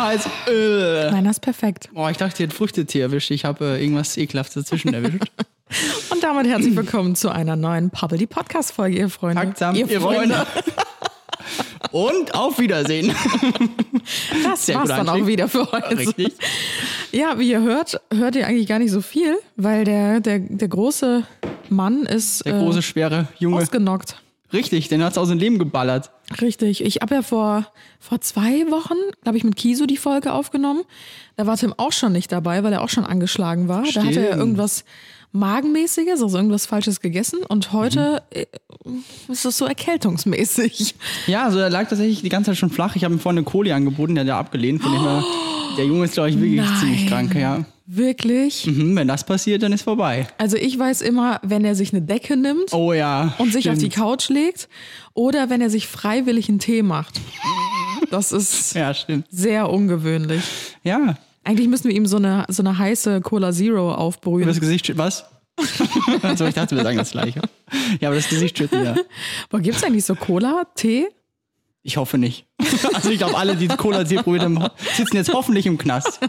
zu heiß. Äh. Meiner ist perfekt. Boah, ich dachte, ihr hättet Früchtetier erwischt. Ich habe äh, irgendwas Ekelhaftes dazwischen erwischt. Und damit herzlich willkommen zu einer neuen Pubbly Podcast Folge, ihr Freunde. Achtsam, ihr, Freunde. Und auf Wiedersehen. Das Sehr war's dann auch wieder für heute. Richtig. Ja, wie ihr hört, hört ihr eigentlich gar nicht so viel, weil der, der, der große Mann ist Der große, schwere äh, Junge. ausgenockt. Richtig, den hat's aus dem Leben geballert. Richtig. Ich habe ja vor, vor zwei Wochen, glaube ich, mit Kiso die Folge aufgenommen. Da war Tim auch schon nicht dabei, weil er auch schon angeschlagen war. Da hatte er Stimmt. irgendwas Magenmäßiges, also irgendwas Falsches gegessen. Und heute äh, ist es so erkältungsmäßig. Ja, also er lag tatsächlich die ganze Zeit schon flach. Ich habe ihm vorhin eine Koli angeboten, der hat er abgelehnt. Von dem her, der Junge ist, glaube ich, wirklich Nein. ziemlich krank. Ja. Wirklich. Mhm, wenn das passiert, dann ist vorbei. Also ich weiß immer, wenn er sich eine Decke nimmt Oh ja. und sich auf die. Couch legt oder wenn er sich freiwillig einen Tee macht. Das ist Ja, sehr ungewöhnlich. Ja. Eigentlich müssen wir ihm so eine, so eine heiße Cola Zero aufbrühen. Über das Gesicht. Was? also ich dachte, wir sagen das gleiche. Ja, aber das Gesicht schütten, ja. Boah, gibt's eigentlich so Cola, Tee? Ich hoffe nicht. Also ich glaube, alle, die Cola Zero probiert haben, sitzen jetzt hoffentlich im Knast.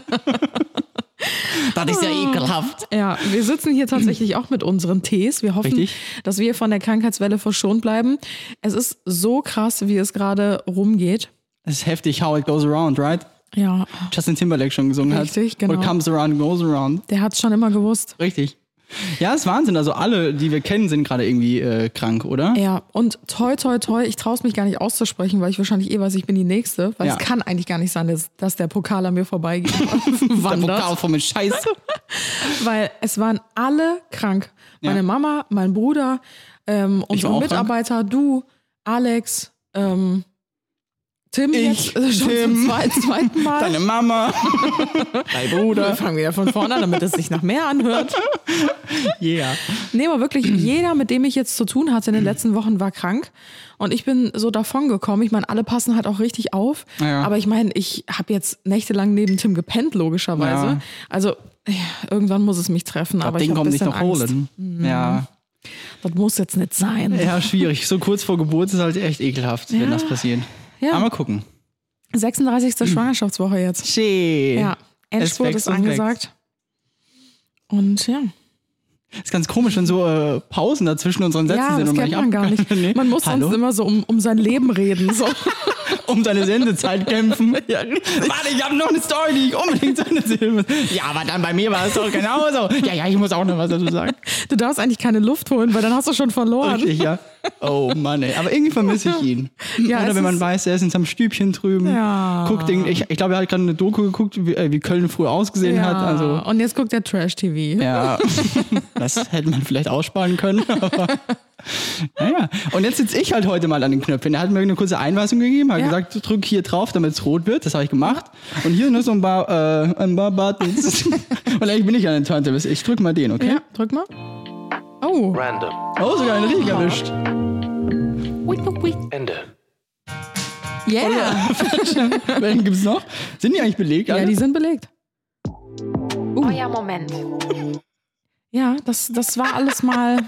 Das ist ja ekelhaft. Ja, wir sitzen hier tatsächlich auch mit unseren Tees. Wir hoffen, Richtig. dass wir von der Krankheitswelle verschont bleiben. Es ist so krass, wie es gerade rumgeht. Das ist heftig, how it goes around, right? Ja, Justin Timberlake schon gesungen Richtig, hat. genau. What comes around goes around. der hat's schon immer gewusst. Richtig. Ja, ist Wahnsinn. Also alle, die wir kennen, sind gerade irgendwie äh, krank, oder? Ja, und toi, toi, toi, ich traue es mich gar nicht auszusprechen, weil ich wahrscheinlich eh weiß, ich bin die Nächste. Weil Ja. es kann eigentlich gar nicht sein, dass, dass der Pokal an mir vorbeigeht. Der. Pokal von mit Scheiß. Weil es waren alle krank. Meine Ja. Mama, mein Bruder, ähm, unsere Mitarbeiter, du, Alex, ähm, Tim Ich, jetzt äh, schon Tim, zum zweiten, zweiten Mal. Deine Mama. Dein Wir Bruder. fangen wieder von vorne an, damit es sich nach mehr anhört. Yeah. Nee, aber wirklich, jeder, mit dem ich jetzt zu tun hatte in den letzten Wochen, war krank. Und ich bin so davon gekommen. Ich meine, alle passen halt auch richtig auf. Ja. Aber ich meine, ich habe jetzt nächtelang neben Tim gepennt, logischerweise. Ja. Also ja, irgendwann muss es mich treffen. aber ich Den habe ein kommt nicht noch Angst. holen. Ja. Das muss jetzt nicht sein. ja, schwierig. So kurz vor Geburt ist halt echt ekelhaft, wenn das passiert. Ja. Aber mal gucken. 36. Schwangerschaftswoche jetzt. Schön. Ja, Endspurt ist angesagt. Und ja. Ist ganz komisch, wenn so äh, Pausen dazwischen unseren Sätzen Ja, sind das und kennt man gar nicht. Nee. Man muss Hallo? sonst immer so um, um sein Leben reden. So. um seine Sendezeit kämpfen. Warte, ich habe noch eine Story, die ich unbedingt zu Ende muss. Ja, aber dann bei mir war es doch genauso. Ja, ja, ich muss auch noch was dazu sagen. Du darfst eigentlich keine Luft holen, weil dann hast du schon verloren. Richtig, ja. Oh Mann, ey. Aber irgendwie vermisse ich ihn. Ja, Oder wenn man weiß, er ist in seinem Stübchen drüben. Ja. Guckt den, ich, ich glaube, er hat gerade eine Doku geguckt, wie, äh, wie Köln früher ausgesehen Ja. hat. Also, Und jetzt guckt der Trash-TV. ja, das hätte man vielleicht aussparen können. Aber, naja. Und jetzt sitze ich halt heute mal an den Knöpfen. Er hat mir eine kurze Einweisung gegeben, hat Ja. gesagt, drück hier drauf, damit es rot wird. Das habe ich gemacht. Und hier nur so ein paar, äh, ein paar Buttons. Und eigentlich bin ich an den Turntables. Ich drück mal den, okay? Ja, drück mal. Oh. Random. Oh, sogar einen richtig erwischt. Ende. Yeah. Welchen gibt's noch? Sind die eigentlich belegt? Ja, alle? die sind belegt. Euer Moment. Ja, das, das war alles mal,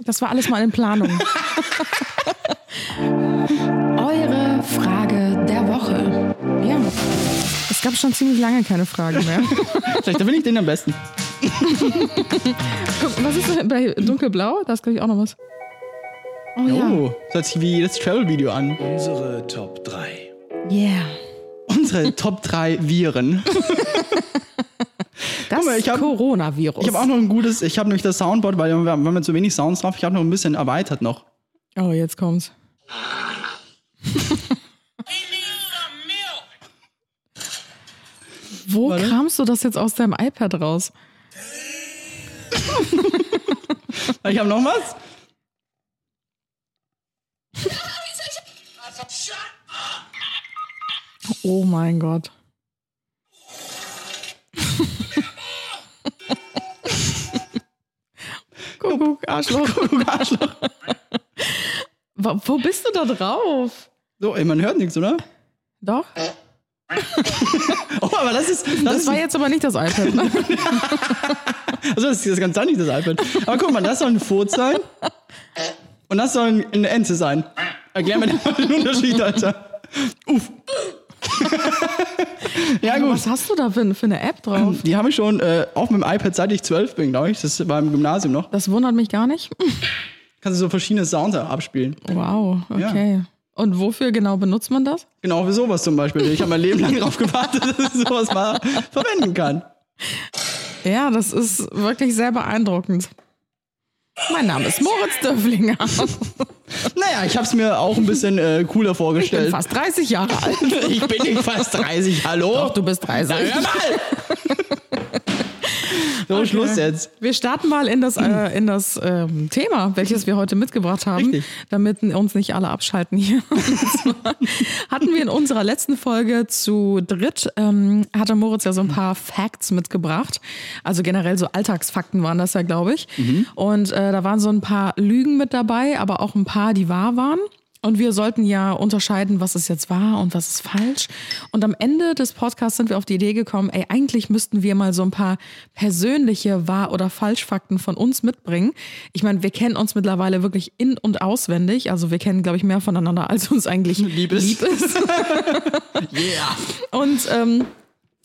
das war alles mal in Planung. Eure Frage der Woche. Ja. Es gab schon ziemlich lange keine Fragen mehr. Vielleicht da bin ich den am besten. Guck, was ist denn bei dunkelblau? Da ist glaube ich auch noch was. Oh ja. Oh, das hört sich wie das Travel-Video an. Unsere Top 3. Yeah. Unsere Top 3 Viren. Das mal, ich hab- Coronavirus. Ich habe auch noch ein gutes, ich habe nämlich das Soundboard, weil wir haben zu wenig Sounds drauf, ich habe noch ein bisschen erweitert noch. oh, jetzt kommt's. Wo Warte. kramst du das jetzt aus deinem iPad raus? Ich habe noch was. Oh mein Gott. Kuckuck, Arschloch. Guck, Arschloch. Wo, wo bist du da drauf? So, ey, man hört nichts, oder? Doch? Oh, aber das ist. Das, Das ist war jetzt aber nicht das iPad. Ne? also das, das kann doch nicht das iPad. Aber guck mal, das soll ein Furz sein. Und das soll eine Ente sein. Erklär mir mal den Unterschied, Alter. Uff. ja, gut. Was hast du da für, für eine App drauf? Die habe ich schon äh, auf meinem iPad, seit ich zwölf bin, glaube ich. Das war im Gymnasium noch. Das wundert mich gar nicht. Kannst du so verschiedene Sounds abspielen. Wow, okay. Und wofür genau benutzt man das? Genau für sowas zum Beispiel. Ich habe mein Leben lang darauf gewartet, dass ich sowas mal verwenden kann. Ja, das ist wirklich sehr beeindruckend. Mein Name ist Moritz Döfflinger. Naja, ich habe es mir auch ein bisschen äh, cooler Ich bin vorgestellt. fast 30 Jahre alt. Ich bin nicht fast 30, hallo? Doch, du bist 30. Hör mal! so, Schluss jetzt. Wir starten mal in das, äh, in das ähm, Thema, welches wir heute mitgebracht haben, Richtig. damit uns nicht alle abschalten hier. Hatten wir in unserer letzten Folge zu dritt, ähm, hatte Moritz ja so ein paar Facts mitgebracht. Also generell so Alltagsfakten waren das ja, glaube ich. Und äh, da waren so ein paar Lügen mit dabei, aber auch ein paar, die wahr waren. Und wir sollten ja unterscheiden, was ist jetzt wahr und was ist falsch. Und am Ende des Podcasts sind wir auf die Idee gekommen, ey, eigentlich müssten wir mal so ein paar persönliche Wahr- oder Falschfakten von uns mitbringen. Ich meine, wir kennen uns mittlerweile wirklich in- und auswendig. Also wir kennen, glaube ich, mehr voneinander, als uns eigentlich Lieb ist. Lieb ist. Yeah. Und ähm,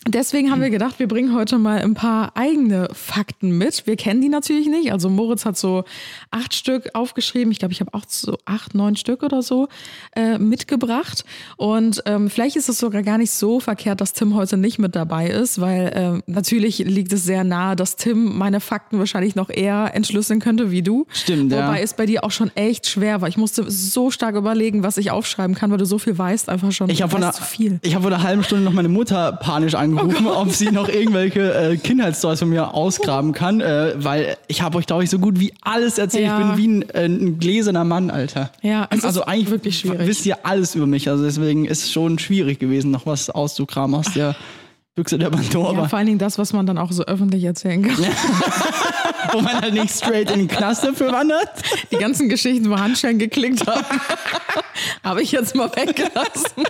deswegen haben wir gedacht, wir bringen heute mal ein paar eigene Fakten mit. Wir kennen die natürlich nicht. Also Moritz hat so acht Stück aufgeschrieben. Ich glaube, ich habe auch so acht, neun Stück oder so äh, mitgebracht. Und ähm, vielleicht ist es sogar gar nicht so verkehrt, dass Tim heute nicht mit dabei ist, weil ähm, natürlich liegt es sehr nahe, dass Tim meine Fakten wahrscheinlich noch eher entschlüsseln könnte wie du. Stimmt, ja. Wobei es bei dir auch schon echt schwer war. Ich musste so stark überlegen, was ich aufschreiben kann, weil du so viel weißt, einfach schon. Ich habe einer- ich hab vor einer halben Stunde noch meine Mutter panisch angerufen, ob sie noch irgendwelche äh, Kindheitsstories von mir ausgraben kann, äh, weil ich habe euch, glaube ich, so gut wie alles erzählt. Ja. Ich bin wie ein, äh, ein gläserner Mann, Alter. Ja, es also ist eigentlich wirklich schwierig. wisst ihr alles über mich. Also deswegen ist es schon schwierig gewesen, noch was auszukramen aus der Büchse der Pandora. Ja, vor allen Dingen das, was man dann auch so öffentlich erzählen kann. wo man halt nicht straight in den Knast dafür wandert. Die ganzen Geschichten, wo Handschellen geklickt haben, habe ich jetzt mal weggelassen.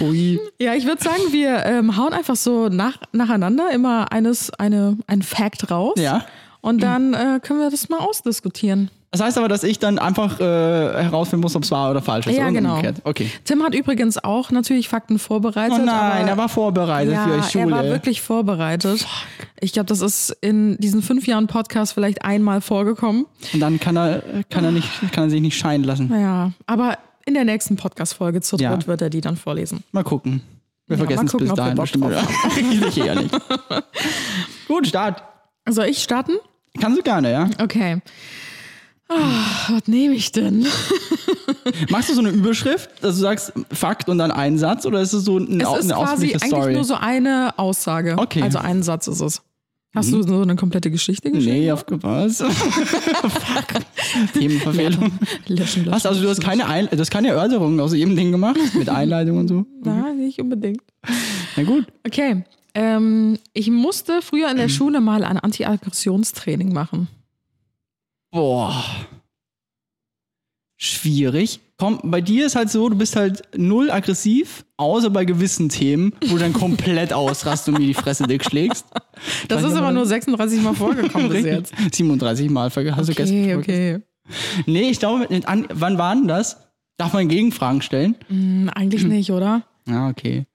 Ui. Ja, ich würde sagen, wir ähm, hauen einfach so nach, nacheinander immer eines, eine, ein Fact raus. Ja. Und dann äh, können wir das mal ausdiskutieren. Das heißt aber, dass ich dann einfach äh, herausfinden muss, ob es wahr oder falsch ist. Ja, genau. umgekehrt. Okay. Tim hat übrigens auch natürlich Fakten vorbereitet. Oh nein, er war vorbereitet ja, für euch Schule. er war wirklich vorbereitet. Ich glaube, das ist in diesen fünf Jahren Podcast vielleicht einmal vorgekommen. Und dann kann er, kann er, nicht, kann er sich nicht scheiden lassen. Ja, aber in der nächsten Podcast-Folge zu Ja. dritt wird er die dann vorlesen. Mal gucken. Wir Ja, vergessen es bis dahin bestimmt. Sicher ja nicht. Gut, Start. Soll ich starten? Kannst du gerne, ja. Okay. Ah, was nehme ich denn? Machst du so eine Überschrift, dass du sagst Fakt und dann einen Satz oder ist es so eine, Es eine ist quasi ausführliche eigentlich Story? nur so eine Aussage. Okay. Mhm. Also ein Satz ist es. Hast du so eine komplette Geschichte geschrieben? nee, aufgepasst. Themenverfehlung. Löschen, löschen. Was? Also du hast keine, Ein du hast keine Erörterung aus jedem Ding gemacht? Mit Einleitung und so? Nein, nicht unbedingt. Na gut. Okay. Ähm, ich musste früher in der Schule mal ein Anti-Aggressionstraining machen. Boah. Schwierig. Komm, bei dir ist halt so, du bist halt null aggressiv, außer bei gewissen Themen, wo du dann komplett ausrast und mir die Fresse dick schlägst. Das ist aber nur 36 Mal vorgekommen bis jetzt. 37 Mal hast du Okay, gestern okay. Nee, ich glaube, an, wann waren das? Darf man Gegenfragen stellen? Hm, eigentlich nicht, oder? Ja, okay.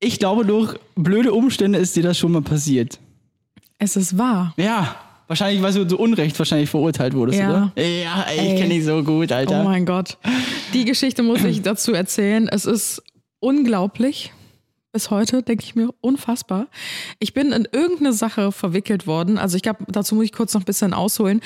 ich glaube, durch blöde Umstände ist dir das schon mal passiert. Es ist wahr. Ja, wahrscheinlich, weil du zu Unrecht wahrscheinlich verurteilt wurdest, Ja. oder? Ja, ey, ich kenne dich so gut, Alter. Oh mein Gott. Die Geschichte muss ich dazu erzählen. Es ist unglaublich. Bis heute denke ich mir unfassbar. Ich bin in irgendeine Sache verwickelt worden. Also ich glaube, dazu muss ich kurz noch ein bisschen ausholen.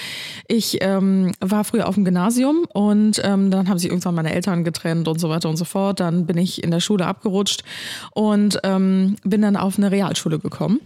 Ich ähm, war früher auf dem Gymnasium und ähm, dann haben sich irgendwann meine Eltern getrennt und so weiter und so fort. Dann bin ich in der Schule abgerutscht und ähm, bin dann auf eine Realschule gekommen.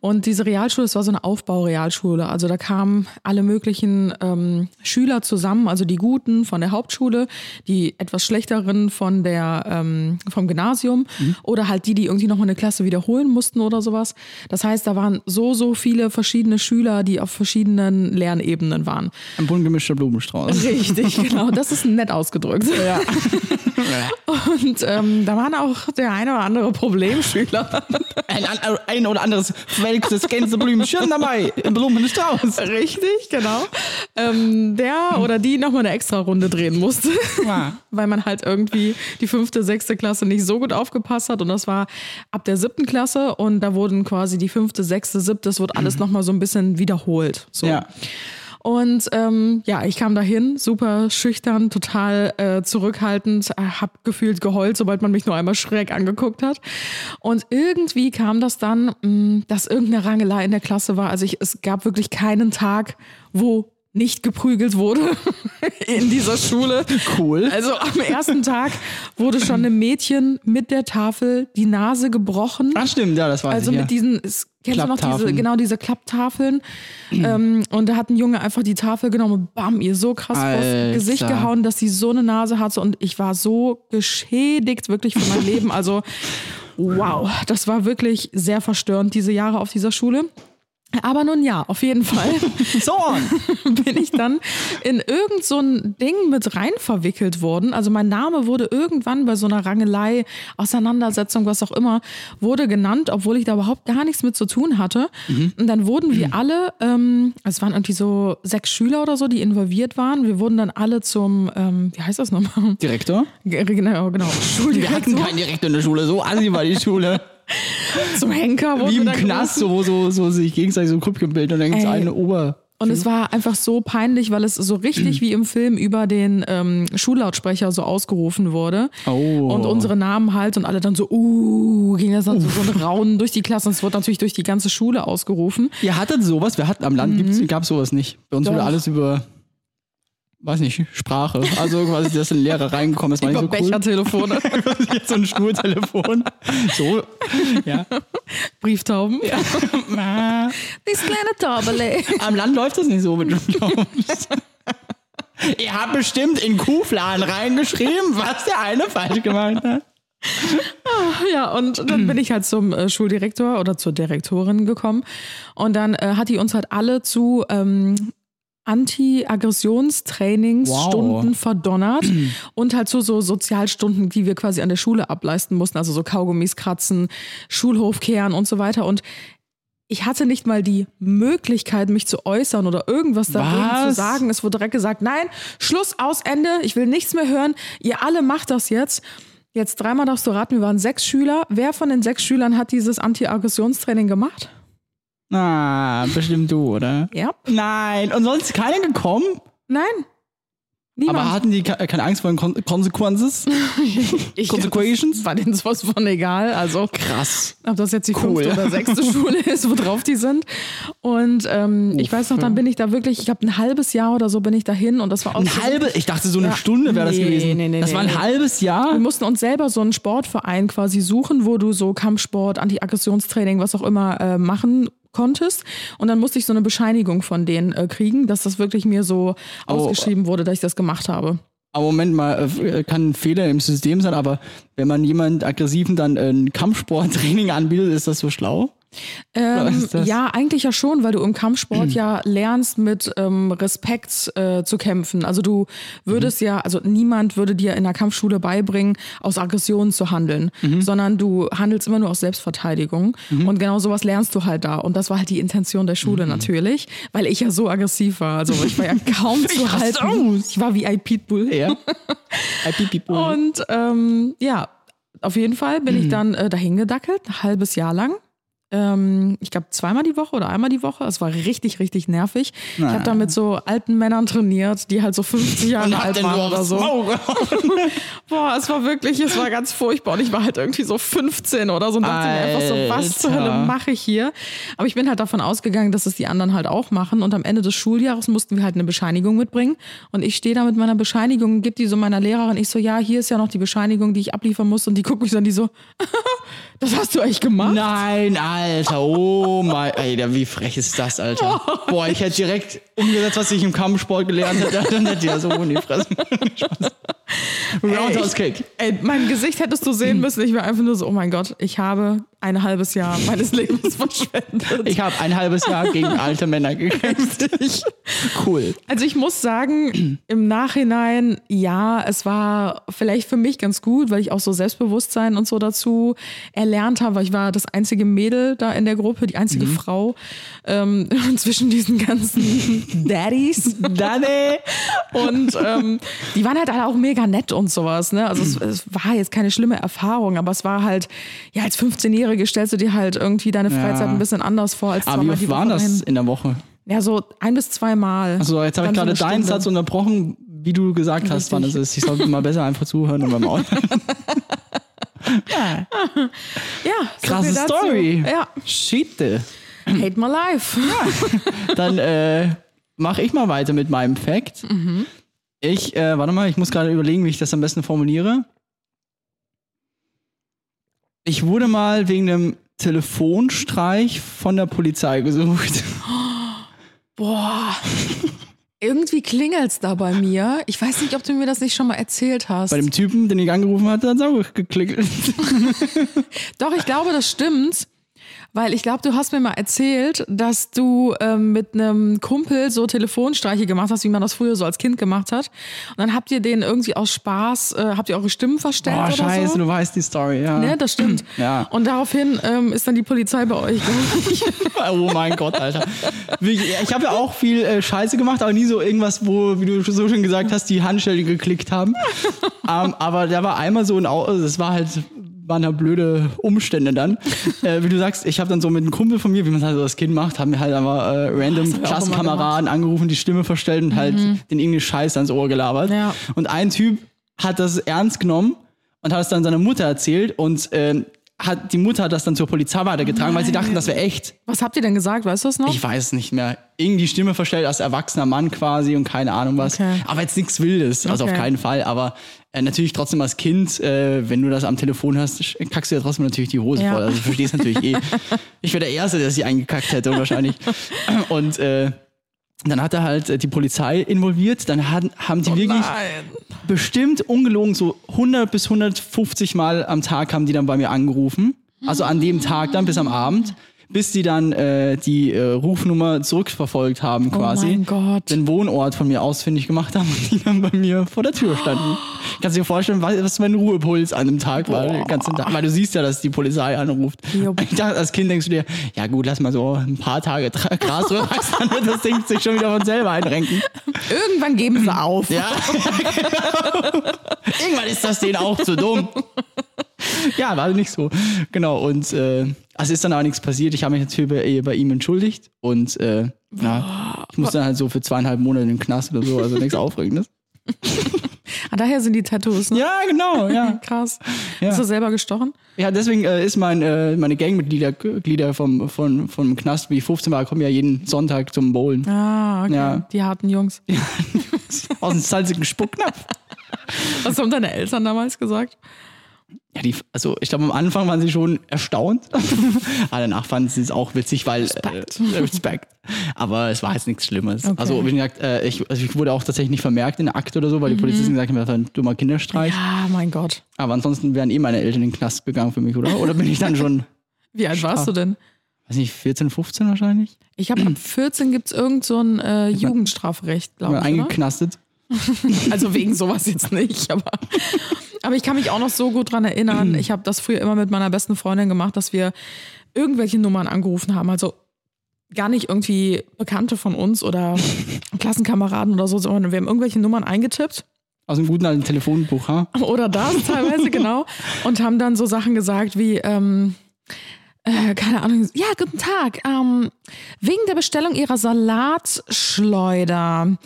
Und diese Realschule, das war so eine Aufbaurealschule. Also da kamen alle möglichen ähm, Schüler zusammen, also die Guten von der Hauptschule, die etwas schlechteren von der, ähm, vom Gymnasium oder halt die, die irgendwie nochmal eine Klasse wiederholen mussten oder sowas. Das heißt, da waren so, so viele verschiedene Schüler, die auf verschiedenen Lernebenen waren. Ein bunt gemischter Blumenstrauß. Richtig, genau. Das ist nett ausgedrückt. Ja. Und ähm, da waren auch der eine oder andere Problemschüler. Ein, ein oder anderes verwelktes Gänseblümchen dabei im Blumenstrauß. Richtig, genau. Ähm, der oder die nochmal eine extra Runde drehen musste. Ja. Weil man halt irgendwie die fünfte, sechste Klasse nicht so gut aufgepasst hat. Und das war ab der siebten Klasse und da wurden quasi die fünfte, sechste, siebte, es wurde alles nochmal so ein bisschen wiederholt. So. Ja. Und ähm, ja, ich kam dahin, super schüchtern, total äh, zurückhaltend, äh, hab gefühlt geheult, sobald man mich nur einmal schräg angeguckt hat. Und irgendwie kam das dann, mh, dass irgendeine Rangelei in der Klasse war. Also ich, es gab wirklich keinen Tag, wo nicht geprügelt wurde in dieser Schule. Cool. Also am ersten Tag wurde schon einem Mädchen mit der Tafel die Nase gebrochen. Ach stimmt, ja, das weiß Also ich. ja. mit diesen, es- kennst du noch diese, genau diese Klapptafeln? ähm, und da hat ein Junge einfach die Tafel genommen und bam, ihr so krass vors Alter. Gesicht gehauen, dass sie so eine Nase hatte und ich war so geschädigt wirklich für mein Leben. Also wow, das war wirklich sehr verstörend, diese Jahre auf dieser Schule. Aber nun ja, auf jeden Fall So bin ich dann in irgend so ein Ding mit rein verwickelt worden. Also mein Name wurde irgendwann bei so einer Rangelei, Auseinandersetzung, was auch immer, wurde genannt, obwohl ich da überhaupt gar nichts mit zu tun hatte. Und dann wurden wir alle, ähm, es waren irgendwie so sechs Schüler oder so, die involviert waren. Wir wurden dann alle zum, ähm, wie heißt das nochmal? Direktor? Genau, genau, Wir hatten Schuldirektor, keinen Direktor in der Schule, so assi war die Schule. zum Henker. wurden Wie im Knast, so, so, so sich gegenseitig so ein Grüppchen bilden und dann gibt es eine Ober. Und es war einfach so peinlich, weil es so richtig wie im Film über den ähm, Schullautsprecher so ausgerufen wurde. Oh. Und unsere Namen halt und alle dann so, uh, ging das dann so, so ein Raunen durch die Klasse und es wurde natürlich durch die ganze Schule ausgerufen. Ihr hattet sowas, wir hatten am Land gibt's, gab's sowas nicht. Bei uns Doch. wurde alles über, weiß nicht, Sprache. Also quasi, dass ein Lehrer reingekommen ist, war Über nicht so cool. Bechertelefone, Jetzt so ein Schnurtelefon. So, ja. Brieftauben. Ah. Das kleine Taubele. Am Land läuft das nicht so mit Jobs. Ihr habt bestimmt in Kuhfladen reingeschrieben, was der eine falsch gemacht hat. Ja, und dann bin ich halt zum äh, Schuldirektor oder zur Direktorin gekommen. Und dann äh, hat die uns halt alle zu ähm, Anti-Aggressionstrainingsstunden Wow. verdonnert und halt so, so Sozialstunden, die wir quasi an der Schule ableisten mussten, also so Kaugummis kratzen, Schulhof kehren und so weiter. Und ich hatte nicht mal die Möglichkeit, mich zu äußern oder irgendwas dagegen Was? zu sagen. Es wurde direkt gesagt, nein, Schluss, aus, Ende, ich will nichts mehr hören. Ihr alle macht das jetzt. Jetzt dreimal darfst du raten, wir waren sechs Schüler. Wer von den sechs Schülern hat dieses Anti-Aggressionstraining gemacht? Ah, bestimmt du, oder? Ja. Nein, und sonst keiner gekommen? Nein. Niemand. Aber hatten die ke- keine Angst vor den Kon Consequences? ich, Consequations? war denen sowas von egal. Also Krass. ob das jetzt die Cool. fünfte oder sechste Schule ist, worauf die sind. Und ähm, ich weiß noch, dann bin ich da wirklich, ich glaube ein halbes Jahr oder so bin ich dahin und das war auch Ein so- halbes, ich dachte so eine Ja. Stunde wäre das Nee, gewesen. nee, nee, das war ein halbes Jahr. Wir mussten uns selber so einen Sportverein quasi suchen, wo du so Kampfsport, Anti-Aggressionstraining, was auch immer äh, machen konntest. Und dann musste ich so eine Bescheinigung von denen äh, kriegen, dass das wirklich mir so Oh. ausgeschrieben wurde, dass ich das gemacht habe. Aber Moment mal, äh, kann ein Fehler im System sein, aber wenn man jemand Aggressiven dann äh, ein Kampfsporttraining anbietet, ist das so schlau? Ähm, ja, eigentlich ja schon, weil du im Kampfsport ja lernst, mit ähm, Respekt äh, zu kämpfen. Also du würdest ja, also niemand würde dir in der Kampfschule beibringen, aus Aggression zu handeln, sondern du handelst immer nur aus Selbstverteidigung. Und genau sowas lernst du halt da. Und das war halt die Intention der Schule natürlich, weil ich ja so aggressiv war. Also ich war ja kaum zu halten. aus. Ich war wie ein Pitbull. Ja. Piep, piep. Und ähm, ja, auf jeden Fall bin ich dann äh, dahin gedackelt, ein halbes Jahr lang. Ähm, ich glaube zweimal die Woche oder einmal die Woche. Es war richtig, richtig nervig. Ich habe da mit so alten Männern trainiert, die halt so 50 Jahre alt waren oder so. Boah, es war wirklich, es war ganz furchtbar. Und ich war halt irgendwie so 15 oder so und dachte mir einfach so, was zur Alter. Hölle mache ich hier? Aber ich bin halt davon ausgegangen, dass es die anderen halt auch machen. Und am Ende des Schuljahres mussten wir halt eine Bescheinigung mitbringen. Und ich stehe da mit meiner Bescheinigung und gebe die so meiner Lehrerin. Ich so, ja, hier ist ja noch die Bescheinigung, die ich abliefern muss. Und die guckt mich dann die so, das hast du echt gemacht? Nein, Alter, oh mein, ey, wie frech ist das, Alter? Boah, ich hätte direkt umgesetzt, was ich im Kampfsport gelernt hätte, dann hätte ich ja so in die Fresse. Roundhouse Kick. Ey, mein Gesicht hättest du sehen müssen. Ich war einfach nur so, oh mein Gott, ich habe ein halbes Jahr meines Lebens verschwendet. Ich habe ein halbes Jahr gegen alte Männer gekämpft. cool. Also ich muss sagen, im Nachhinein, ja, es war vielleicht für mich ganz gut, weil ich auch so Selbstbewusstsein und so dazu erlernt habe, weil ich war das einzige Mädel da in der Gruppe, die einzige Frau ähm, zwischen diesen ganzen Daddies. Daddy. Und ähm, die waren halt alle auch mega nett und sowas. Ne? Also es, es war jetzt keine schlimme Erfahrung, aber es war halt, ja, als 15-Jährige stellst du dir halt irgendwie deine Freizeit Ja. ein bisschen anders vor als Aber wie oft die waren das in der Woche? Ja, so ein bis zweimal. Also jetzt habe ich gerade so deinen Stunde. Satz unterbrochen, wie du gesagt hast, wann es ist. Ich sollte mal besser einfach zuhören und beim Auto. Ja, so Krasse. Story. Ja, Shit. hate my life. Dann äh, mache ich mal weiter mit meinem Fact. Ich, äh, warte mal, ich muss gerade überlegen, wie ich das am besten formuliere. Ich wurde mal wegen einem Telefonstreich von der Polizei gesucht. Boah. Irgendwie klingelt's da bei mir. Ich weiß nicht, ob du mir das nicht schon mal erzählt hast. Bei dem Typen, den ich angerufen hatte, hat es auch geklickt. Doch, ich glaube, das stimmt. Weil ich glaube, du hast mir mal erzählt, dass du ähm, mit einem Kumpel so Telefonstreiche gemacht hast, wie man das früher so als Kind gemacht hat. Und dann habt ihr den irgendwie aus Spaß, äh, habt ihr eure Stimmen verstellt Boah, oder scheiße, so? du weißt die Story, ja. Ne, das stimmt. Ja. Und daraufhin ähm, ist dann die Polizei bei euch. Oh mein Gott, Alter. Ich habe ja auch viel äh, Scheiße gemacht, aber nie so irgendwas, wo, wie du so schon gesagt hast, die Handstellen geklickt haben. ähm, aber da war einmal so ein, Au- also das war halt, waren ja blöde Umstände dann. Äh, wie du sagst, ich habe dann so mit einem Kumpel von mir, wie man halt so als Kind macht, haben wir halt einfach äh, random immer Klassenkameraden angerufen, die Stimme verstellt und halt den irgendwie Scheiß ans Ohr gelabert. Ja. Und ein Typ hat das ernst genommen und hat es dann seiner Mutter erzählt und ähm, hat, die Mutter hat das dann zur Polizei weitergetragen, weil sie dachten, das wäre echt. Was habt ihr denn gesagt? Weißt du das noch? Ich weiß es nicht mehr. Irgendwie Stimme verstellt als erwachsener Mann quasi und keine Ahnung was. Okay. Aber jetzt nichts Wildes, also Okay. auf keinen Fall. Aber äh, natürlich trotzdem als Kind, äh, wenn du das am Telefon hast, kackst du ja trotzdem natürlich die Hose Ja. voll. Also du verstehst natürlich eh. Ich wäre der Erste, der sie eingekackt hätte wahrscheinlich. Und äh, dann hat er halt äh, die Polizei involviert. Dann hat, haben die wirklich bestimmt ungelogen so 100 bis 150 Mal am Tag haben die dann bei mir angerufen. Also an dem Tag dann bis am Abend, bis die dann äh, die äh, Rufnummer zurückverfolgt haben quasi. Oh mein Gott. Den Wohnort von mir ausfindig gemacht haben und die dann bei mir vor der Tür standen. Kannst du dir vorstellen, was was mein Ruhepuls an dem Tag war, den ganzen Tag. Weil du siehst ja, dass die Polizei anruft. Jupp. Ich dachte, als Kind denkst du dir, ja gut, lass mal so ein paar Tage Gras drüber wachsen, dann wird das Ding sich schon wieder von selber einrenken. Irgendwann geben sie auf. Ja, genau. Irgendwann ist das denen auch zu dumm. Ja, war nicht so. Genau, und äh, also ist dann aber nichts passiert. Ich habe mich natürlich bei, bei ihm entschuldigt und äh, ja, ich musste dann halt so für zweieinhalb Monate in den Knast oder so, also nichts Aufregendes. Ah, daher sind die Tattoos, ne? Ja, genau, ja. Krass. Ja. Hast du selber gestochen? Ja, deswegen äh, ist mein, äh, meine Gangmitglieder Glieder vom, von, vom Knast, wie ich 15 war, kommen ja jeden Sonntag zum Bowlen. Ah, okay. Ja. Die harten Jungs. Aus dem salzigen Spucknapf. Was haben deine Eltern damals gesagt? Ja, die, also ich glaube, am Anfang waren sie schon erstaunt. Aber danach fanden sie es auch witzig, weil. Respekt. Äh, Respekt. Aber es war jetzt nichts Schlimmes. Okay. Also, wie gesagt, äh, ich, also ich wurde auch tatsächlich nicht vermerkt in der Akte oder so, weil die Polizisten gesagt haben, das war ein dummer Kinderstreich. Ja, mein Gott. Aber ansonsten wären eh meine Eltern in den Knast gegangen für mich, oder? Oder bin ich dann schon, Wie alt warst du denn? weiß nicht, 14, 15 wahrscheinlich? Ich habe ab 14 gibt es irgend so ein äh, Jugendstrafrecht, glaube ich. Oder? Also wegen sowas jetzt nicht, aber, aber ich kann mich auch noch so gut dran erinnern. Ich habe das früher immer mit meiner besten Freundin gemacht, dass wir irgendwelche Nummern angerufen haben. Also gar nicht irgendwie Bekannte von uns oder Klassenkameraden oder so, sondern wir haben irgendwelche Nummern eingetippt Aus einem guten alten Telefonbuch, ha? oder das teilweise, genau. Und haben dann so Sachen gesagt wie, ähm, äh, keine Ahnung, ja, guten Tag. Ähm, wegen der Bestellung Ihrer Salatschleuder,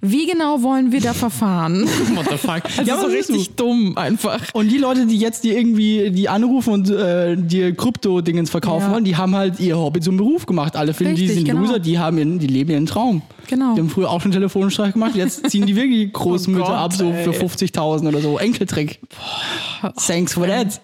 wie genau wollen wir da verfahren? What the fuck? Also ja, so aber richtig richtig. dumm einfach. Und die Leute, die jetzt die irgendwie die anrufen und äh, dir Krypto-Dingens verkaufen Ja. wollen, die haben halt ihr Hobby zum Beruf gemacht. Alle finden, die Richtig, sind genau. Loser, die haben ihren, die leben ihren Traum. Genau. Die haben früher auch schon Telefonstreich gemacht, jetzt ziehen die wirklich Großmütter Oh Gott, ab, so ey. für 50.000 oder so. Enkeltrick. Thanks for that.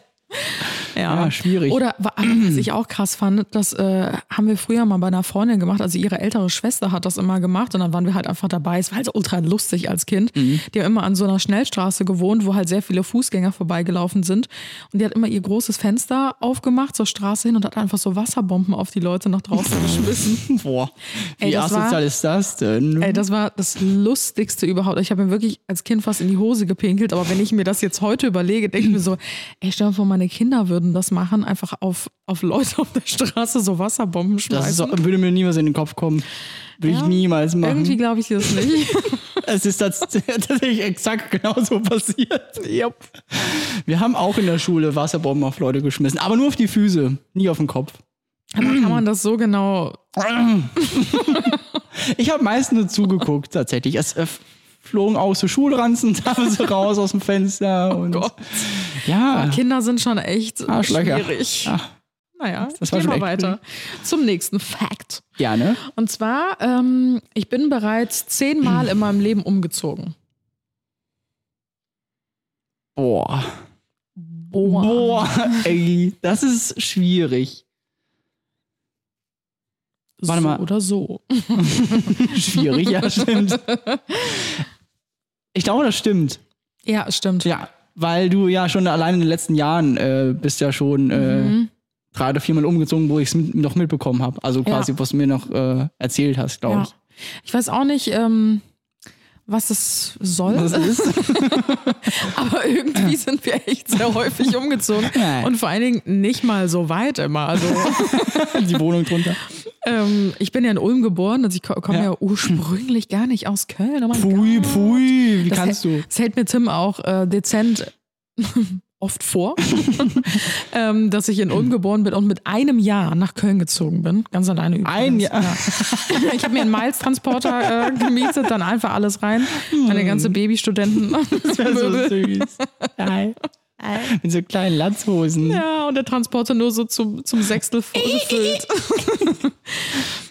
Ja, schwierig. Oder wa- was ich auch krass fand, das äh, haben wir früher mal bei einer Freundin gemacht. Also ihre ältere Schwester hat das immer gemacht und dann waren wir halt einfach dabei. Es war halt ultra lustig als Kind. Mhm. Die haben immer an so einer Schnellstraße gewohnt, wo halt sehr viele Fußgänger vorbeigelaufen sind. Und die hat immer ihr großes Fenster aufgemacht zur Straße hin und hat einfach so Wasserbomben auf die Leute nach draußen geschmissen. Boah, wie Ey, das war- asozial ist das denn? Ey, das war das Lustigste überhaupt. Ich habe mir wirklich als Kind fast in die Hose gepinkelt, aber wenn ich mir das jetzt heute überlege, denke ich mir so, ey, stell dir vor, meine Kinder würden das machen, einfach auf, auf Leute auf der Straße so Wasserbomben das schmeißen. doch, würde mir niemals in den Kopf kommen. Würde ich Ja, niemals machen. Irgendwie glaube ich das nicht. Es ist tats- tatsächlich exakt genauso passiert. yep. Wir haben auch in der Schule Wasserbomben auf Leute geschmissen, aber nur auf die Füße, nie auf den Kopf. Aber kann man das so genau. Ich habe meistens nur zugeguckt, tatsächlich. Es äh, flogen auch so Schulranzen teilweise raus aus dem Fenster. Und, Oh Gott. Ja, Kinder sind schon echt schwierig. Ja. Naja, Das gehen wir weiter zum nächsten Fact. gerne. Und zwar, ähm, ich bin bereits zehnmal in meinem Leben umgezogen. Boah. Boah. Boah, ey, das ist schwierig. Warte so mal. Oder so. Schwierig, ja, stimmt. Ich glaube, das stimmt. Ja, stimmt. Ja, weil du ja schon allein in den letzten Jahren äh, bist ja schon äh, Mhm. drei oder viermal umgezogen, wo ich es mit, noch mitbekommen habe. Also quasi, was du mir noch äh, erzählt hast, glaube Ja. ich. Ich weiß auch nicht, ähm, was das soll, Was es ist. aber irgendwie sind wir echt sehr häufig umgezogen. Nein. Und vor allen Dingen nicht mal so weit immer. Also Die Wohnung drunter. ähm, ich bin ja in Ulm geboren, also ich ko- komme ja. Ja. ursprünglich gar nicht aus Köln. Oh Pfui, Gott. pfui, wie Das kannst du? Das hält mir Tim auch äh, dezent oft vor, ähm, dass ich in Ulm geboren bin und mit einem Jahr nach Köln gezogen bin. Ganz alleine übrigens. Ein Jahr? Ja. Ich habe mir einen Miles-Transporter äh, gemietet, dann einfach alles rein. Meine ganze Babystudenten. Das wäre so süß. Hi. Mit so kleinen Latzhosen. Ja, und der Transporter nur so zum, zum Sechstel gefüllt.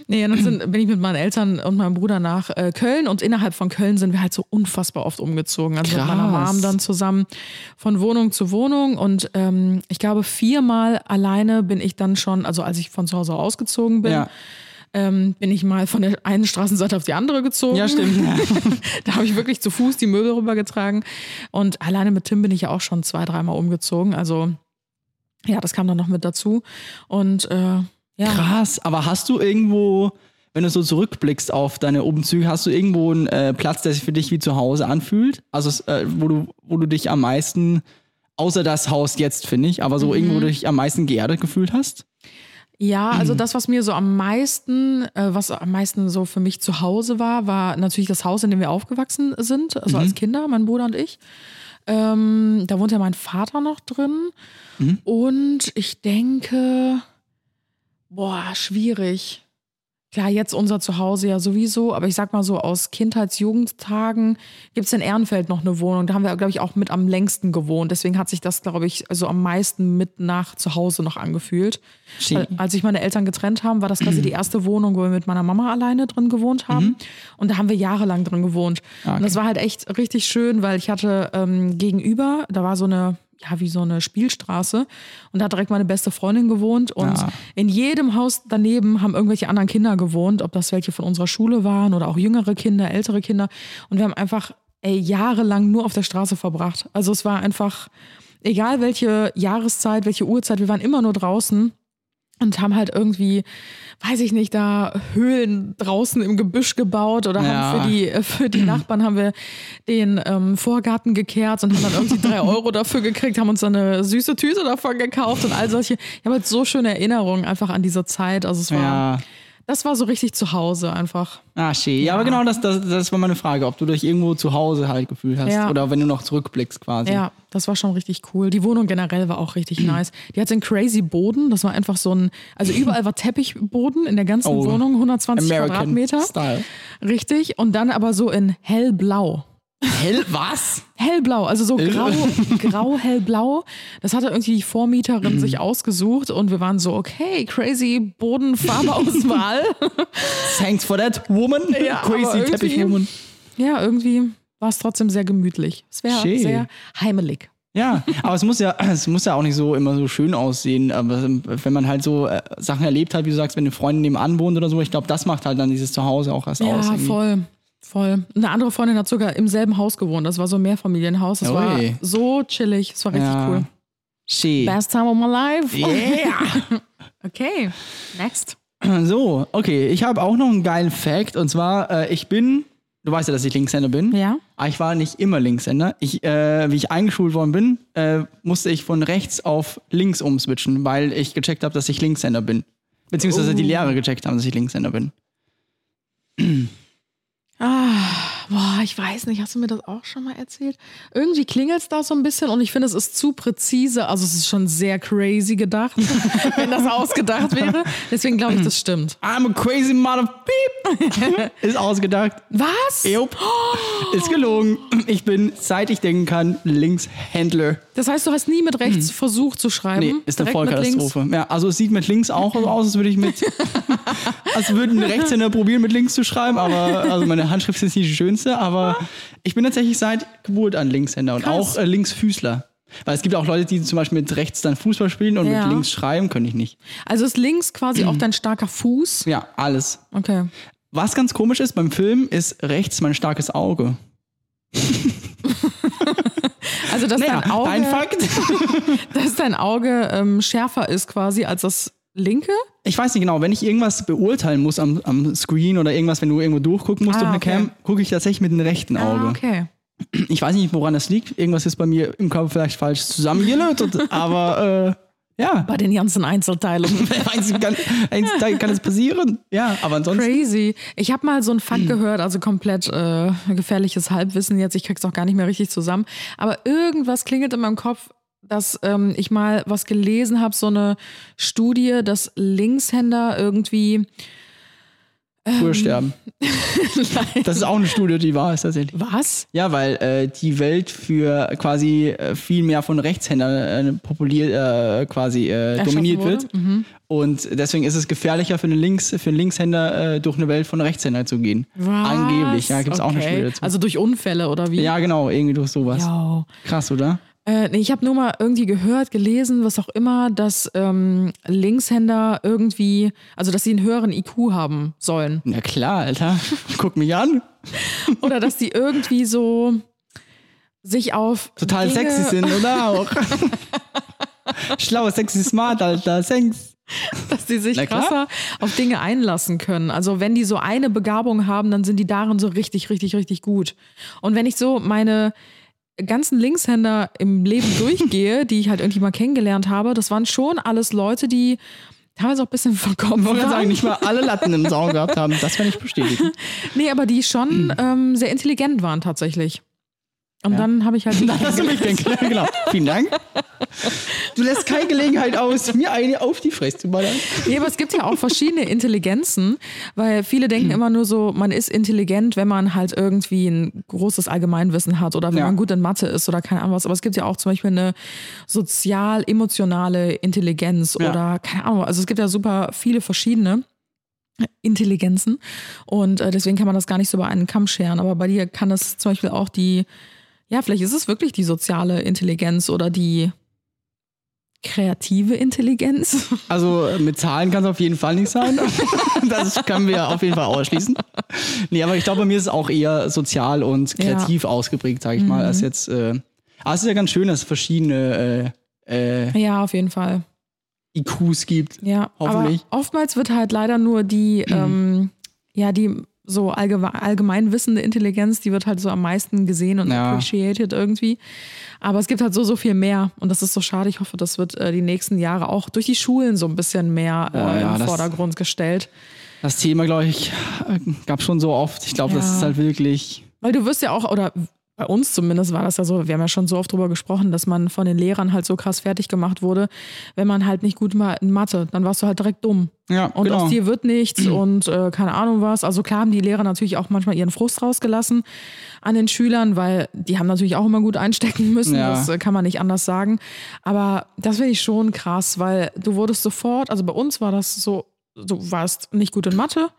nee, und dann sind, bin ich mit meinen Eltern und meinem Bruder nach äh, Köln und innerhalb von Köln sind wir halt so unfassbar oft umgezogen. Also mit meiner Krass. Mom dann zusammen von Wohnung zu Wohnung und ähm, ich glaube viermal alleine bin ich dann schon, also als ich von zu Hause ausgezogen bin, Ja. Ähm, bin ich mal von der einen Straßenseite auf die andere gezogen. Ja, stimmt. da habe ich wirklich zu Fuß die Möbel rübergetragen. Und alleine mit Tim bin ich ja auch schon zwei, dreimal umgezogen. Also ja, das kam dann noch mit dazu. Und äh, ja, Krass, aber hast du irgendwo, wenn du so zurückblickst auf deine Umzüge, hast du irgendwo einen äh, Platz, der sich für dich wie zu Hause anfühlt? Also äh, wo, du, wo du dich am meisten, außer das Haus jetzt, finde ich, aber so irgendwo wo du dich am meisten geerdet gefühlt hast? Ja, also das, was mir so am meisten, äh, was am meisten so für mich zu Hause war, war natürlich das Haus, in dem wir aufgewachsen sind, also als Kinder, mein Bruder und ich. Ähm, da wohnt ja mein Vater noch drin. Und ich denke, boah, schwierig. Klar, jetzt unser Zuhause ja sowieso, aber ich sag mal so, aus Kindheits-Jugendtagen gibt es in Ehrenfeld noch eine Wohnung. Da haben wir, glaube ich, auch mit am längsten gewohnt. Deswegen hat sich das, glaube ich, so am meisten mit nach Zuhause noch angefühlt. Weil, als sich meine Eltern getrennt haben, war das quasi die erste Wohnung, wo wir mit meiner Mama alleine drin gewohnt haben. Und da haben wir jahrelang drin gewohnt. Und das war halt echt richtig schön, weil ich hatte ähm, gegenüber, da war so eine, ja, wie so eine Spielstraße. Und da hat direkt meine beste Freundin gewohnt. Und Ja. in jedem Haus daneben haben irgendwelche anderen Kinder gewohnt, ob das welche von unserer Schule waren oder auch jüngere Kinder, ältere Kinder. Und wir haben einfach ey, jahrelang nur auf der Straße verbracht. Also es war einfach, egal welche Jahreszeit, welche Uhrzeit, wir waren immer nur draußen und haben halt irgendwie, weiß ich nicht, da Höhlen draußen im Gebüsch gebaut oder Ja. haben für die, äh, für die Nachbarn haben wir den ähm, Vorgarten gekehrt und haben dann irgendwie drei Euro dafür gekriegt, haben uns dann eine süße Tüte davon gekauft und all solche. Ich habe halt so schöne Erinnerungen einfach an diese Zeit. Also es war, Ja. Das war so richtig zu Hause einfach. Ah, schön. Ja, aber genau das, das, das war meine Frage, ob du dich irgendwo zu Hause halt gefühlt hast Ja. oder wenn du noch zurückblickst quasi. Ja, das war schon richtig cool. Die Wohnung generell war auch richtig nice. Die hatte einen crazy Boden. Das war einfach so ein, also überall war Teppichboden in der ganzen Oh. Wohnung, 120 American Quadratmeter. Style. Richtig. Und dann aber so in hellblau. Hell, was? Hellblau, also so grau, grau, hellblau. Das hatte irgendwie die Vormieterin sich ausgesucht und wir waren so, okay, crazy Bodenfarbeauswahl. Thanks for that, woman. Ja, Crazy Teppichwoman. ja, irgendwie war es trotzdem sehr gemütlich. Es wäre sehr heimelig. Ja, aber es muss ja, es muss ja auch nicht so immer so schön aussehen. Aber wenn man halt so äh, Sachen erlebt hat, wie du sagst, wenn eine Freundin nebenan wohnt oder so, ich glaube, das macht halt dann dieses Zuhause auch erst aus. Ja, voll. Voll. Eine andere Freundin hat sogar im selben Haus gewohnt. Das war so ein Mehrfamilienhaus. Das war Ui. so chillig. Das war richtig Ja. cool. Schön. Best time of my life. Yeah. Okay, next. So, okay, ich habe auch noch einen geilen Fact und zwar, äh, ich bin, du weißt ja, dass ich Linkshänder bin. Ja. Aber ich war nicht immer Linkshänder. Ich, äh, wie ich eingeschult worden bin, äh, musste ich von rechts auf links umswitchen, weil ich gecheckt habe, dass ich Linkshänder bin. Beziehungsweise die Lehrer gecheckt haben, dass ich Linkshänder bin. Ah, boah, ich weiß nicht, hast du mir das auch schon mal erzählt? Irgendwie klingelt es da so ein bisschen und ich finde, es ist zu präzise. Also es ist schon sehr crazy gedacht, wenn das ausgedacht wäre. Deswegen glaube ich, das stimmt. I'm a crazy mother beep. Ist ausgedacht. Was? Jupp. Ist gelogen. Ich bin, seit ich denken kann, Linkshändler. Das heißt, du hast nie mit rechts versucht zu schreiben? Nee, ist eine? Vollkatastrophe. Ja, also es sieht mit links auch so aus, als würde ich mit, als würden Rechtshänder probieren, mit links zu schreiben, aber also meine Handschrift ist nicht die schönste, aber ich bin tatsächlich seit Geburt an Linkshänder und Krass. auch äh, Linksfüßler. Weil es gibt auch Leute, die zum Beispiel mit rechts dann Fußball spielen und Ja. mit links schreiben, könnte ich nicht. Also ist links quasi auch dein starker Fuß? Ja, alles. Okay. Was ganz komisch ist beim Film, ist rechts mein starkes Auge. Also dass dein Auge, dein Fakt. dass dein Auge ähm, schärfer ist quasi als das linke? Ich weiß nicht genau, wenn ich irgendwas beurteilen muss am, am Screen oder irgendwas, wenn du irgendwo durchgucken musst Ah, durch eine okay. Cam, gucke ich tatsächlich mit dem rechten Auge. Ah, okay. Ich weiß nicht, woran das liegt. Irgendwas ist bei mir im Körper vielleicht falsch zusammengelötet, aber äh, ja. Bei den ganzen Einzelteilungen. Eins kann, eins kann es passieren. Ja, aber ansonsten. Crazy. Ich habe mal so einen Fakt gehört, also komplett äh, gefährliches Halbwissen jetzt. Ich krieg's auch gar nicht mehr richtig zusammen. Aber irgendwas klingelt in meinem Kopf, dass ähm, ich mal was gelesen habe, so eine Studie, dass Linkshänder irgendwie. Früher sterben. Das ist auch eine Studie, die wahr ist tatsächlich. Was? Ja, weil äh, die Welt für quasi äh, viel mehr von Rechtshändern äh, populiert, äh, quasi äh, dominiert wird. Und deswegen ist es gefährlicher für einen, Links, für einen Linkshänder äh, durch eine Welt von Rechtshändern zu gehen. Was? Angeblich, ja, gibt es auch eine Okay. Studie dazu. Also durch Unfälle oder wie? ja, genau, irgendwie durch sowas. Ja. Krass, oder? Äh, nee, ich habe nur mal irgendwie gehört, gelesen, was auch immer, dass ähm, Linkshänder irgendwie, also dass sie einen höheren IQ haben sollen. Na klar, Alter. Guck mich an. Oder dass die irgendwie so sich auf Total Dinge, sexy sind, oder auch? Schlau, sexy, smart, Alter. Thanks. dass die sich krasser auf Dinge einlassen können. Also wenn die so eine Begabung haben, dann sind die darin so richtig, richtig, richtig gut. Und wenn ich so meine ganzen Linkshänder im Leben durchgehe, die ich halt irgendwie mal kennengelernt habe, das waren schon alles Leute, die teilweise auch ein bisschen verkommen Ich wollte waren. sagen, nicht mal alle Latten im Saum gehabt haben. Das kann ich bestätigen. Nee, aber die schon ähm, sehr intelligent waren tatsächlich. Und dann habe ich halt. Dann hast du mich kennengelernt. Genau. Vielen Dank. Du lässt keine Gelegenheit aus, mir eine auf die Fresse zu ballern. Nee, aber es gibt ja auch verschiedene Intelligenzen, weil viele denken immer nur so, man ist intelligent, wenn man halt irgendwie ein großes Allgemeinwissen hat oder wenn Ja. man gut in Mathe ist oder keine Ahnung was. Aber es gibt ja auch zum Beispiel eine sozial-emotionale Intelligenz Ja. oder keine Ahnung. Also es gibt ja super viele verschiedene. Intelligenzen und äh, deswegen kann man das gar nicht so über einen Kamm scheren. Aber bei dir kann es zum Beispiel auch die, ja, vielleicht ist es wirklich die soziale Intelligenz oder die kreative Intelligenz. Also äh, mit Zahlen kann es auf jeden Fall nicht sein. Das können wir auf jeden Fall ausschließen. Nee, aber ich glaube, bei mir ist es auch eher sozial und kreativ ausgeprägt, sage ich mal, als jetzt. Äh, aber es ist ja ganz schön, dass es verschiedene äh, äh, Ja, auf jeden Fall. IQs gibt. Ja, Hoffentlich. aber oftmals wird halt leider nur die, ähm, ja, die so allgemein, allgemein wissende Intelligenz, die wird halt so am meisten gesehen und Ja. appreciated irgendwie. Aber es gibt halt so, so viel mehr und das ist so schade. Ich hoffe, das wird äh, die nächsten Jahre auch durch die Schulen so ein bisschen mehr äh, Boah, ja, im das- Vordergrund gestellt. Das Thema, glaube ich, gab schon so oft. Ich glaube, das Ja. ist halt wirklich. Weil du wirst ja auch, oder bei uns zumindest war das ja so, wir haben ja schon so oft drüber gesprochen, dass man von den Lehrern halt so krass fertig gemacht wurde, wenn man halt nicht gut war in Mathe, dann warst du halt direkt dumm. Ja, Und genau. aus dir wird nichts und äh, keine Ahnung was. Also klar haben die Lehrer natürlich auch manchmal ihren Frust rausgelassen an den Schülern, weil die haben natürlich auch immer gut einstecken müssen. Ja. Das äh, kann man nicht anders sagen. Aber das finde ich schon krass, weil du wurdest sofort, also bei uns war das so, du warst nicht gut in Mathe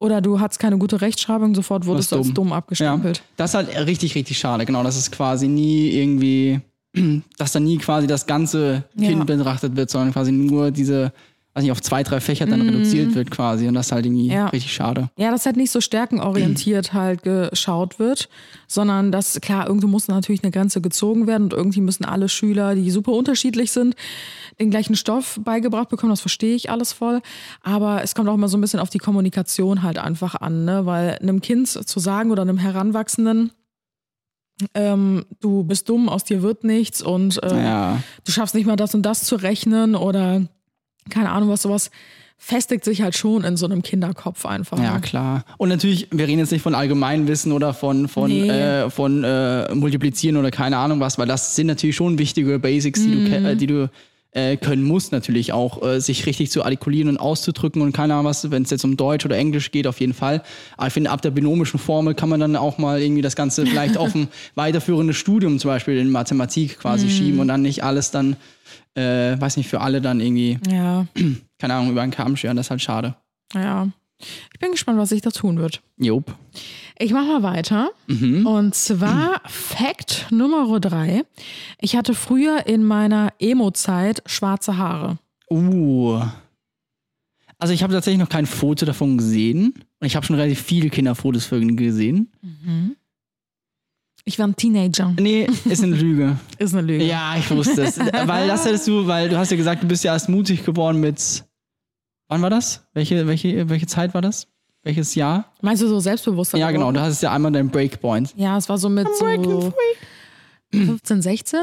oder du hattest keine gute Rechtschreibung, sofort wurdest du als dumm. abgestempelt. Ja, das ist halt richtig, richtig schade. Genau, das ist quasi nie irgendwie dass dann nie quasi das ganze Kind Ja. betrachtet wird, sondern quasi nur diese, weiß nicht, auf zwei, drei Fächer dann reduziert wird quasi. Und das ist halt irgendwie. Ja. richtig schade. Ja, dass halt nicht so stärkenorientiert halt geschaut wird, sondern dass, klar, irgendwo muss natürlich eine Grenze gezogen werden und irgendwie müssen alle Schüler, die super unterschiedlich sind, den gleichen Stoff beigebracht bekommen. Das verstehe ich alles voll. Aber es kommt auch immer so ein bisschen auf die Kommunikation halt einfach an, ne? weil einem Kind zu sagen oder einem Heranwachsenden, ähm, du bist dumm, aus dir wird nichts und äh, Ja. du schaffst nicht mal das und das zu rechnen oder keine Ahnung was, sowas festigt sich halt schon in so einem Kinderkopf einfach. Ja, ne? klar. Und natürlich, wir reden jetzt nicht von Allgemeinwissen oder von, von, Nee. äh, von äh, Multiplizieren oder keine Ahnung was, weil das sind natürlich schon wichtige Basics, die du, ke- äh, die du äh, können musst, natürlich auch, äh, sich richtig zu artikulieren und auszudrücken und keine Ahnung was, wenn es jetzt um Deutsch oder Englisch geht, auf jeden Fall. Aber ich finde, ab der binomischen Formel kann man dann auch mal irgendwie das Ganze vielleicht auf ein weiterführendes Studium zum Beispiel in Mathematik quasi schieben und dann nicht alles dann, äh, weiß nicht, für alle dann irgendwie, Ja, keine Ahnung, über einen Kamm scheren, das ist halt schade. ja. Ich bin gespannt, was sich da tun wird. Job. Ich mache mal weiter. Und zwar Fact Nummer drei. Ich hatte früher in meiner Emo-Zeit schwarze Haare. Uh. Also ich habe tatsächlich noch kein Foto davon gesehen. Und ich habe schon relativ viele Kinderfotos von ihnen gesehen. Ich war ein Teenager. Nee, ist eine Lüge. Ist eine Lüge. ja, ich wusste es. Weil das hättest du, weil du hast ja gesagt, du bist ja erst mutig geworden mit. Wann war das? Welche, welche, welche Zeit war das? Welches Jahr? Meinst du so selbstbewusster? Ja, genau. Du hast ja einmal deinen Breakpoint. Ja, es war so mit so 15, 16.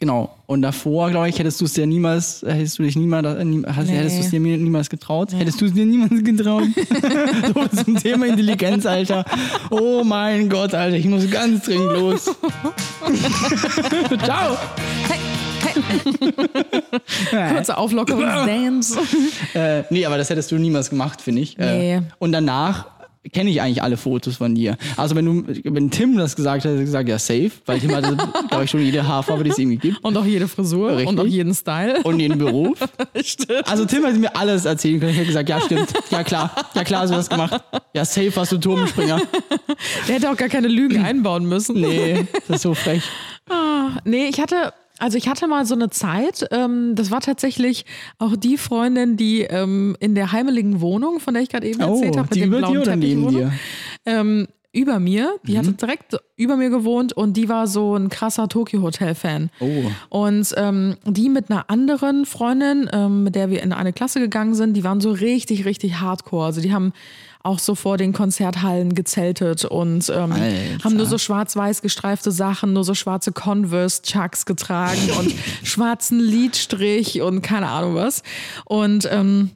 Genau. Und davor, glaube ich, hättest du es dir niemals, hättest du dich niemals, äh, hast, Nee. hättest du es dir niemals getraut. Hättest du es dir niemals getraut. so zum Thema Intelligenz, Alter. Oh mein Gott, Alter, ich muss ganz dringend los. Ciao. Kurze Auflockerungsdance. Äh, nee, aber das hättest du niemals gemacht, finde ich. Äh, Nee. und danach kenne ich eigentlich alle Fotos von dir. Also wenn du, wenn Tim das gesagt hat, hätte ich gesagt, ja, safe, weil Tim hatte, glaube ich, schon jede Haarfarbe, die es irgendwie gibt. Und auch jede Frisur Richtig. und auch jeden Style. Und jeden Beruf. Stimmt. Also Tim hätte mir alles erzählen können. Ich hätte gesagt, ja, stimmt. Ja, klar. Ja, klar, hast du das gemacht. Ja, safe hast du Turmspringer. Der hätte auch gar keine Lügen einbauen müssen. Nee, das ist so frech. Nee, ich hatte, also ich hatte mal so eine Zeit, ähm, das war tatsächlich auch die Freundin, die ähm, in der heimeligen Wohnung, von der ich gerade eben erzählt Oh, habe, mit die dem blauen Teppich neben Wohnung, dir? Ähm, über mir, die Mhm. hatte direkt über mir gewohnt und die war so ein krasser Tokyo Hotel Fan. Oh. Und ähm, die mit einer anderen Freundin, ähm, mit der wir in eine Klasse gegangen sind, die waren so richtig, richtig hardcore. Also die haben auch so vor den Konzerthallen gezeltet und ähm, haben nur so schwarz-weiß gestreifte Sachen, nur so schwarze Converse-Chucks getragen und schwarzen Lidstrich und keine Ahnung was. Und ähm,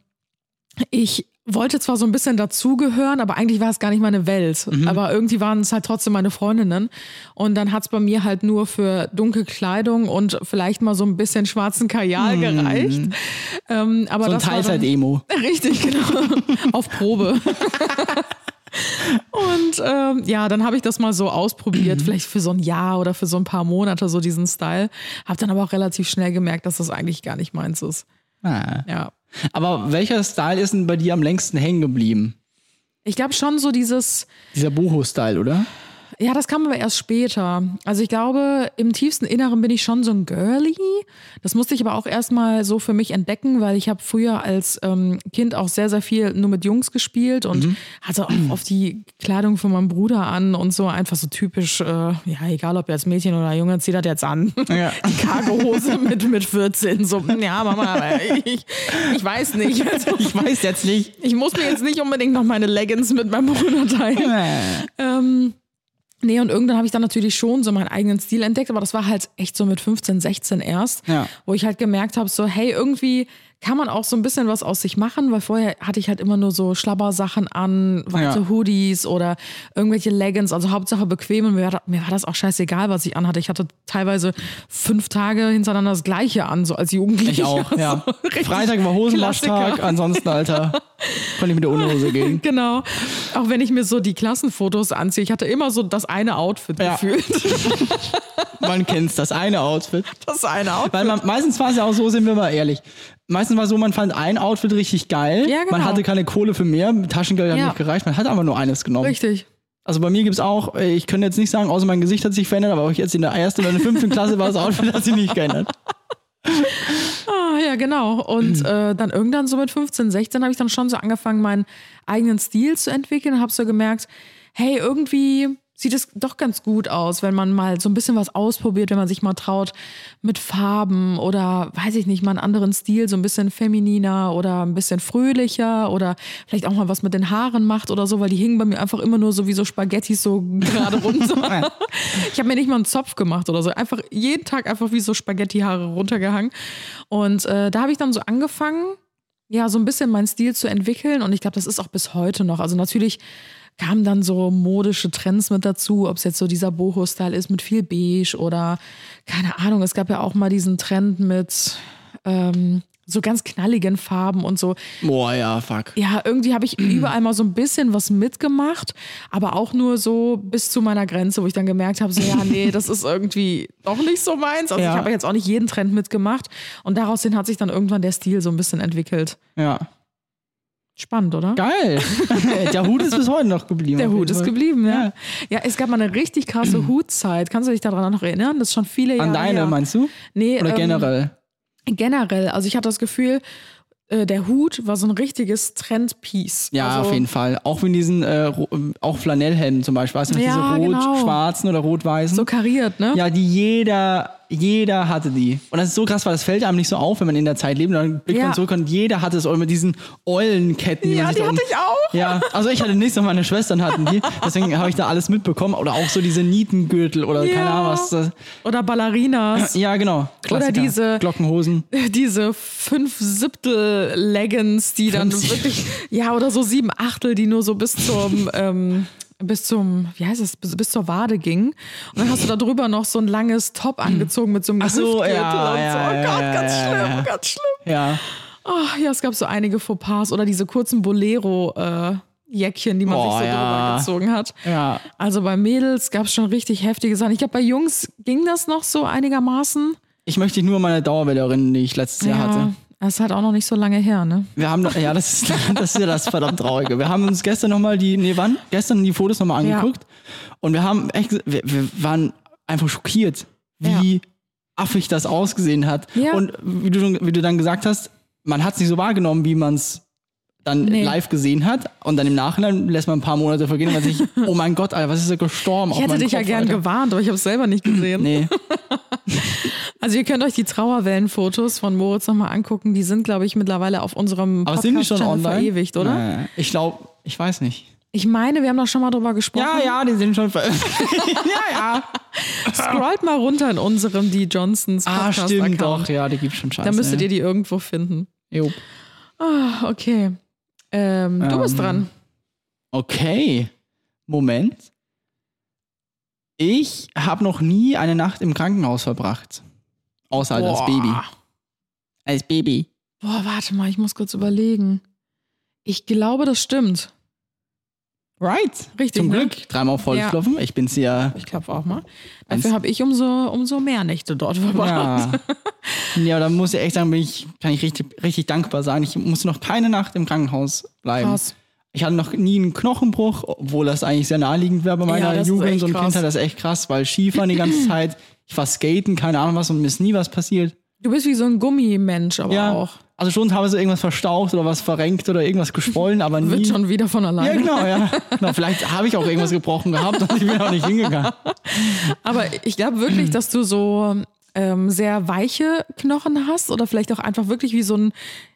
ich wollte zwar so ein bisschen dazugehören, aber eigentlich war es gar nicht meine Welt. Aber irgendwie waren es halt trotzdem meine Freundinnen. Und dann hat es bei mir halt nur für dunkle Kleidung und vielleicht mal so ein bisschen schwarzen Kajal gereicht. Ähm, aber So ein Teilzeit-Emo. Richtig, genau. Auf Probe. Und ähm, ja, dann habe ich das mal so ausprobiert, vielleicht für so ein Jahr oder für so ein paar Monate, so diesen Style. Habe dann aber auch relativ schnell gemerkt, dass das eigentlich gar nicht meins ist. Ah. Ja. Aber welcher Style ist denn bei dir am längsten hängen geblieben? Ich glaube schon so dieses, Dieser Boho-Style, oder? Ja, das kam aber erst später. Also ich glaube, im tiefsten Inneren bin ich schon so ein Girly. Das musste ich aber auch erstmal so für mich entdecken, weil ich habe früher als ähm, Kind auch sehr, sehr viel nur mit Jungs gespielt und hatte auch oft die Kleidung von meinem Bruder an und so einfach so typisch, äh, ja, egal ob jetzt Mädchen oder Junge, zieh das jetzt an. Ja. Die Cargohose mit, mit 14. So, ja, Mama, ich, ich weiß nicht. Also, Ich weiß jetzt nicht. ich muss mir jetzt nicht unbedingt noch meine Leggings mit meinem Bruder teilen. Ähm, nee, und irgendwann habe ich dann natürlich schon so meinen eigenen Stil entdeckt, aber das war halt echt so mit 15, 16 erst, Ja. wo ich halt gemerkt habe, so, hey, irgendwie kann man auch so ein bisschen was aus sich machen, weil vorher hatte ich halt immer nur so Schlabbersachen an, weite Ja. Hoodies oder irgendwelche Leggings, also Hauptsache bequem und mir war, mir war das auch scheißegal, was ich anhatte. Ich hatte teilweise fünf Tage hintereinander das Gleiche an, so als Jugendlicher. Ich auch, ja. So richtig Freitag war Hosenwaschtag, ansonsten, Alter, konnte ich mit der Unterhose gehen. Genau. Auch wenn ich mir so die Klassenfotos anziehe, ich hatte immer so das eine Outfit Ja. gefühlt. Man kennt's, das eine Outfit. Das eine Outfit. Weil man, meistens war es ja auch so, sind wir mal ehrlich. Meistens war es so, man fand ein Outfit richtig geil. Ja, genau. Man hatte keine Kohle für mehr, Taschengeld hat Ja. nicht gereicht, man hat aber nur eines genommen. Richtig. Also bei mir gibt es auch, äh, ich könnte jetzt nicht sagen, außer mein Gesicht hat sich verändert, aber auch jetzt in der ersten oder in der fünften Klasse war das Outfit, hat sich nicht geändert. Ah, ja, genau. Und äh, dann irgendwann so mit 15, 16 habe ich dann schon so angefangen, meinen eigenen Stil zu entwickeln habe so gemerkt, hey, irgendwie sieht es doch ganz gut aus, wenn man mal so ein bisschen was ausprobiert, wenn man sich mal traut mit Farben oder weiß ich nicht, mal einen anderen Stil, so ein bisschen femininer oder ein bisschen fröhlicher oder vielleicht auch mal was mit den Haaren macht oder so, weil die hingen bei mir einfach immer nur so wie so Spaghettis so gerade runter. ich habe mir nicht mal einen Zopf gemacht oder so, einfach jeden Tag einfach wie so Spaghetti-Haare runtergehangen. Und äh, da habe ich dann so angefangen, ja, so ein bisschen meinen Stil zu entwickeln und ich glaube, das ist auch bis heute noch. Also natürlich kamen dann so modische Trends mit dazu, ob es jetzt so dieser Boho-Style ist mit viel Beige oder keine Ahnung, es gab ja auch mal diesen Trend mit ähm, so ganz knalligen Farben und so. Boah, ja, fuck. Ja, irgendwie habe ich überall mal so ein bisschen was mitgemacht, aber auch nur so bis zu meiner Grenze, wo ich dann gemerkt habe, so ja, nee, das ist irgendwie doch nicht so meins. Also Ja. ich habe jetzt auch nicht jeden Trend mitgemacht und daraus hin hat sich dann irgendwann der Stil so ein bisschen entwickelt. Ja. Spannend, oder? Geil. Der Hut ist bis heute noch geblieben. Der Hut ist geblieben, ja. ja. es gab mal eine richtig krasse Hutzeit. Kannst du dich daran noch erinnern? Das ist schon viele Jahre An deine, her. meinst du? Nee, Oder ähm, generell? Generell. Also ich hatte das Gefühl, äh, der Hut war so ein richtiges Trendpiece. Ja, also, auf jeden Fall. Auch in diesen, äh, auch Flanellhemden zum Beispiel. Weißt du, Ja, diese genau. rot-schwarzen oder rot-weißen? So kariert, ne? ja, die jeder, jeder hatte die. Und das ist so krass, weil das fällt einem nicht so auf, wenn man in der Zeit lebt. Und dann blickt Ja. man zurück und jeder hatte es auch mit diesen Eulenketten. Die Ja, die hatte ich auch. Ja, also ich hatte nichts, aber meine Schwestern hatten die. Deswegen habe ich da alles mitbekommen. Oder auch so diese Nietengürtel oder keine Ja. Ahnung was. Oder Ballerinas. ja, genau. Klassiker. diese- Glockenhosen. Diese fünf Siebtel Leggings, die dann Fünf wirklich, ja, oder so sieben Achtel, die nur so bis zum, ähm, bis zum, wie heißt es, bis, bis zur Wade gingen. Und dann hast du da drüber noch so ein langes Top angezogen mit so einem Ach so, ja, und so. ja, Oh ja, Gott, ja, ganz ja, schlimm, ja. ganz schlimm. Ja. Ah, ja, es gab so einige Fauxpas oder diese kurzen Bolero-Jäckchen, die man Boah, sich so ja. drüber gezogen hat. Ja. Also bei Mädels gab es schon richtig heftige Sachen. Ich glaube, bei Jungs ging das noch so einigermaßen. Ich möchte dich nur meine Dauerwelle erinnern, die ich letztes Jahr hatte. Das ist halt auch noch nicht so lange her, ne? Wir haben, noch- ja, das ist, das ist ja das verdammt Traurige. Wir haben uns gestern nochmal die, nee, wann? Gestern die Fotos nochmal Ja. angeguckt. Und wir haben echt, wir, wir waren einfach schockiert, wie affig das ausgesehen hat. Ja. Und wie du, wie du dann gesagt hast, man hat es nicht so wahrgenommen, wie man es dann Nee. live gesehen hat. Und dann im Nachhinein lässt man ein paar Monate vergehen, weil man sich, oh mein Gott, Alter, was ist da gestorben? Ich hätte dich ja gern gewarnt, aber ich habe es selber nicht gesehen. Nee, Also ihr könnt euch die Trauerwellenfotos von Moritz nochmal angucken. Die sind, glaube ich, mittlerweile auf unserem aber sind die schon Podcast-Channel online? verewigt, oder? Nee. Ich glaube, ich weiß nicht. Ich meine, wir haben doch schon mal drüber gesprochen. Ja, ja, die sind schon veröffentlicht. ja, ja. Scrollt mal runter in unserem Die Johnsons Ah, Podcast stimmt Account. doch. Ja, die gibt schon Scheiße. Da müsstet ihr die irgendwo finden. Jo. Ah, okay. Ähm, du bist Ähm, dran. Okay. Moment. Ich habe noch nie eine Nacht im Krankenhaus verbracht. Außer halt als Boah. Baby. Als Baby. Boah, warte mal, ich muss kurz überlegen. Ich glaube, das stimmt. Right. Richtig, Zum ne? Glück. Dreimal auf Holz Ja. klopfen. Ich bin's ja. Ich glaube auch mal. Dafür habe ich umso, umso mehr Nächte dort verbracht. Ja. ja, da muss ich echt sagen, bin ich, kann ich richtig, richtig dankbar sein. Ich musste noch keine Nacht im Krankenhaus bleiben. Krass. Ich hatte noch nie einen Knochenbruch, obwohl das eigentlich sehr naheliegend wäre bei meiner Ja, Jugend und krass. Kindheit. Das ist echt krass, weil Skifahren die ganze Zeit, ich war skaten, keine Ahnung was und mir ist nie was passiert. Du bist wie so ein Gummimensch, aber Ja, auch. also schon teilweise irgendwas verstaucht oder was verrenkt oder irgendwas geschwollen, aber nie. Wird schon wieder von ja, alleine. genau, ja. genau, vielleicht habe ich auch irgendwas gebrochen gehabt und ich bin auch nicht hingegangen. Aber ich glaube wirklich, dass du so ähm, sehr weiche Knochen hast oder vielleicht auch einfach wirklich wie so ein,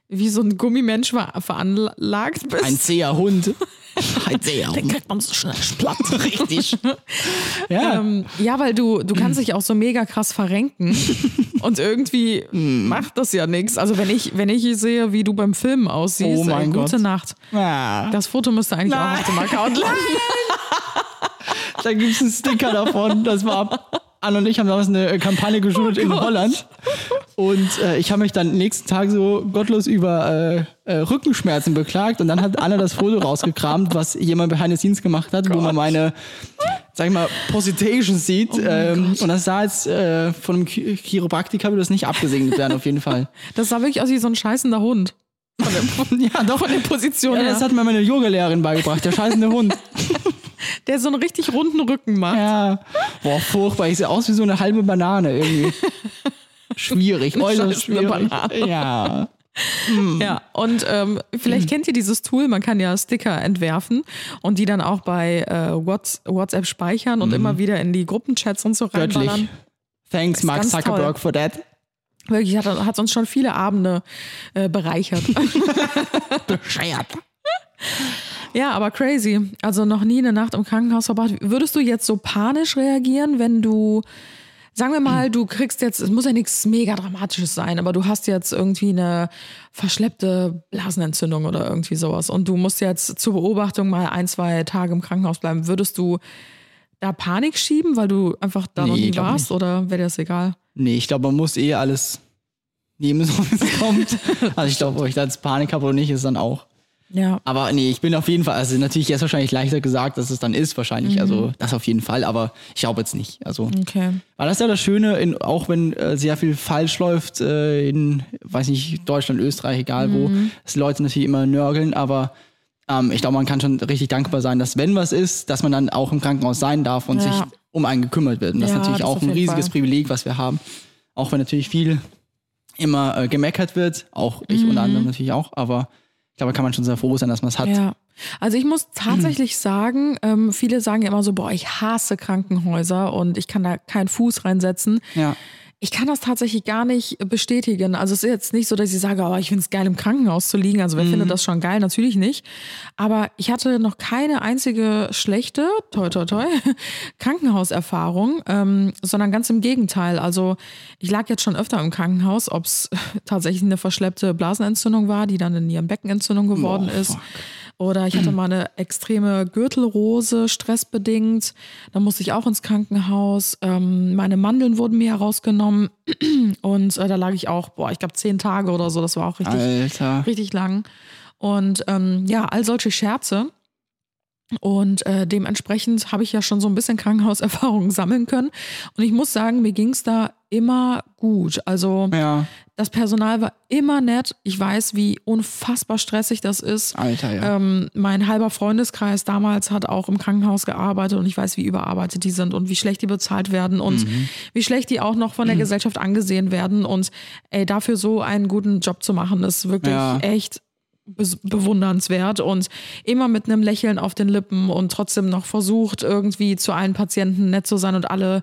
wie so ein Gummimensch ver veranlagt bist. Ein zäher Hund. Zäher Den kriegt man so schnell platt. Richtig. Ja. Ähm, ja, weil du, du kannst dich auch so mega krass verrenken. Und irgendwie Hm. macht das ja nichts. Also wenn ich, wenn ich sehe, wie du beim Filmen aussiehst, Oh mein äh, gute Gott. Nacht. Ah, Das Foto müsste eigentlich Nein. auch auf dem Account landen. da gibt es einen Sticker davon. Das war Anne und ich haben damals eine äh, Kampagne geschult in Gott. Holland. Und äh, ich habe mich dann nächsten Tag so gottlos über äh, äh, Rückenschmerzen beklagt. Und dann hat Anne das Foto rausgekramt, was jemand behind the scenes gemacht hat, wo man meine, sag ich mal, Positation sieht. ähm, und das sah jetzt äh, von einem Chi- Chiropraktiker würde das nicht abgesegnet werden, auf jeden Fall. Das sah wirklich aus wie so ein scheißender Hund. ja, doch. Von der Position Ja, her. das hat mir meine Yogalehrerin beigebracht, der scheißende Hund. der so einen richtig runden Rücken macht. Ja. Boah, furchtbar. Ich sehe aus wie so eine halbe Banane irgendwie. Schwierig, äußerst schwierig. Banane. Ja. Ja, und ähm, vielleicht kennt ihr dieses Tool, man kann ja Sticker entwerfen und die dann auch bei äh, Whats WhatsApp speichern und immer wieder in die Gruppenchats und so Göttlich. reinballern. Thanks, Mark Zuckerberg, toll. for that. Wirklich, hat, hat uns schon viele Abende äh, bereichert. Bescheuert. ja, aber crazy. Also noch nie eine Nacht im Krankenhaus verbracht. Würdest du jetzt so panisch reagieren, wenn du, sagen wir mal, du kriegst jetzt, es muss ja nichts mega Dramatisches sein, aber du hast jetzt irgendwie eine verschleppte Blasenentzündung oder irgendwie sowas und du musst jetzt zur Beobachtung mal ein, zwei Tage im Krankenhaus bleiben. Würdest du da Panik schieben, weil du einfach da noch Nee, nie glaub warst nicht. oder wäre dir das egal? Nee, ich glaube, man muss eh alles nehmen, so wie es kommt. Also ich glaube, ob ich da jetzt Panik habe oder nicht, ist dann auch. Ja. Aber nee, ich bin auf jeden Fall, also natürlich jetzt wahrscheinlich leichter gesagt, dass es dann ist, wahrscheinlich. Also das auf jeden Fall, aber ich glaube jetzt nicht. Also Okay. Weil das ist ja das Schöne, in, auch wenn äh, sehr viel falsch läuft äh, in, weiß nicht, Deutschland, Österreich, egal wo, dass Leute natürlich immer nörgeln, aber ähm, ich glaube, man kann schon richtig dankbar sein, dass wenn was ist, dass man dann auch im Krankenhaus sein darf und Ja. sich um einen gekümmert wird. Und das Ja, ist natürlich das auch ein riesiges Fall. Privileg, was wir haben. Auch wenn natürlich viel immer äh, gemeckert wird, auch ich unter anderem natürlich auch, aber ich glaube, da kann man schon sehr froh sein, dass man es hat. Ja. Also ich muss tatsächlich sagen, ähm, viele sagen ja immer so, boah, ich hasse Krankenhäuser und ich kann da keinen Fuß reinsetzen. Ja. Ich kann das tatsächlich gar nicht bestätigen. Also es ist jetzt nicht so, dass ich sage, oh, ich finde es geil, im Krankenhaus zu liegen. Also wer findet das schon geil? Natürlich nicht. Aber ich hatte noch keine einzige schlechte, toi toi toi, Krankenhauserfahrung, ähm, sondern ganz im Gegenteil. Also ich lag jetzt schon öfter im Krankenhaus, ob es tatsächlich eine verschleppte Blasenentzündung war, die dann in ihrem Beckenentzündung geworden Boah, ist. fuck. Oder ich hatte mal eine extreme Gürtelrose, stressbedingt. Da musste ich auch ins Krankenhaus. Ähm, meine Mandeln wurden mir herausgenommen. Und äh, da lag ich auch, boah, ich glaube zehn Tage oder so. Das war auch richtig, Alter. richtig lang. Und ähm, ja, all solche Scherze. Und äh, dementsprechend habe ich ja schon so ein bisschen Krankenhauserfahrung sammeln können. Und ich muss sagen, mir ging es da immer gut. Also Ja, das Personal war immer nett. Ich weiß, wie unfassbar stressig das ist. Alter, ja. Ähm, mein halber Freundeskreis damals hat auch im Krankenhaus gearbeitet und ich weiß, wie überarbeitet die sind und wie schlecht die bezahlt werden und wie schlecht die auch noch von der Gesellschaft angesehen werden. Und ey, dafür so einen guten Job zu machen, ist wirklich Ja. echt bewundernswert und immer mit einem Lächeln auf den Lippen und trotzdem noch versucht, irgendwie zu allen Patienten nett zu sein und alle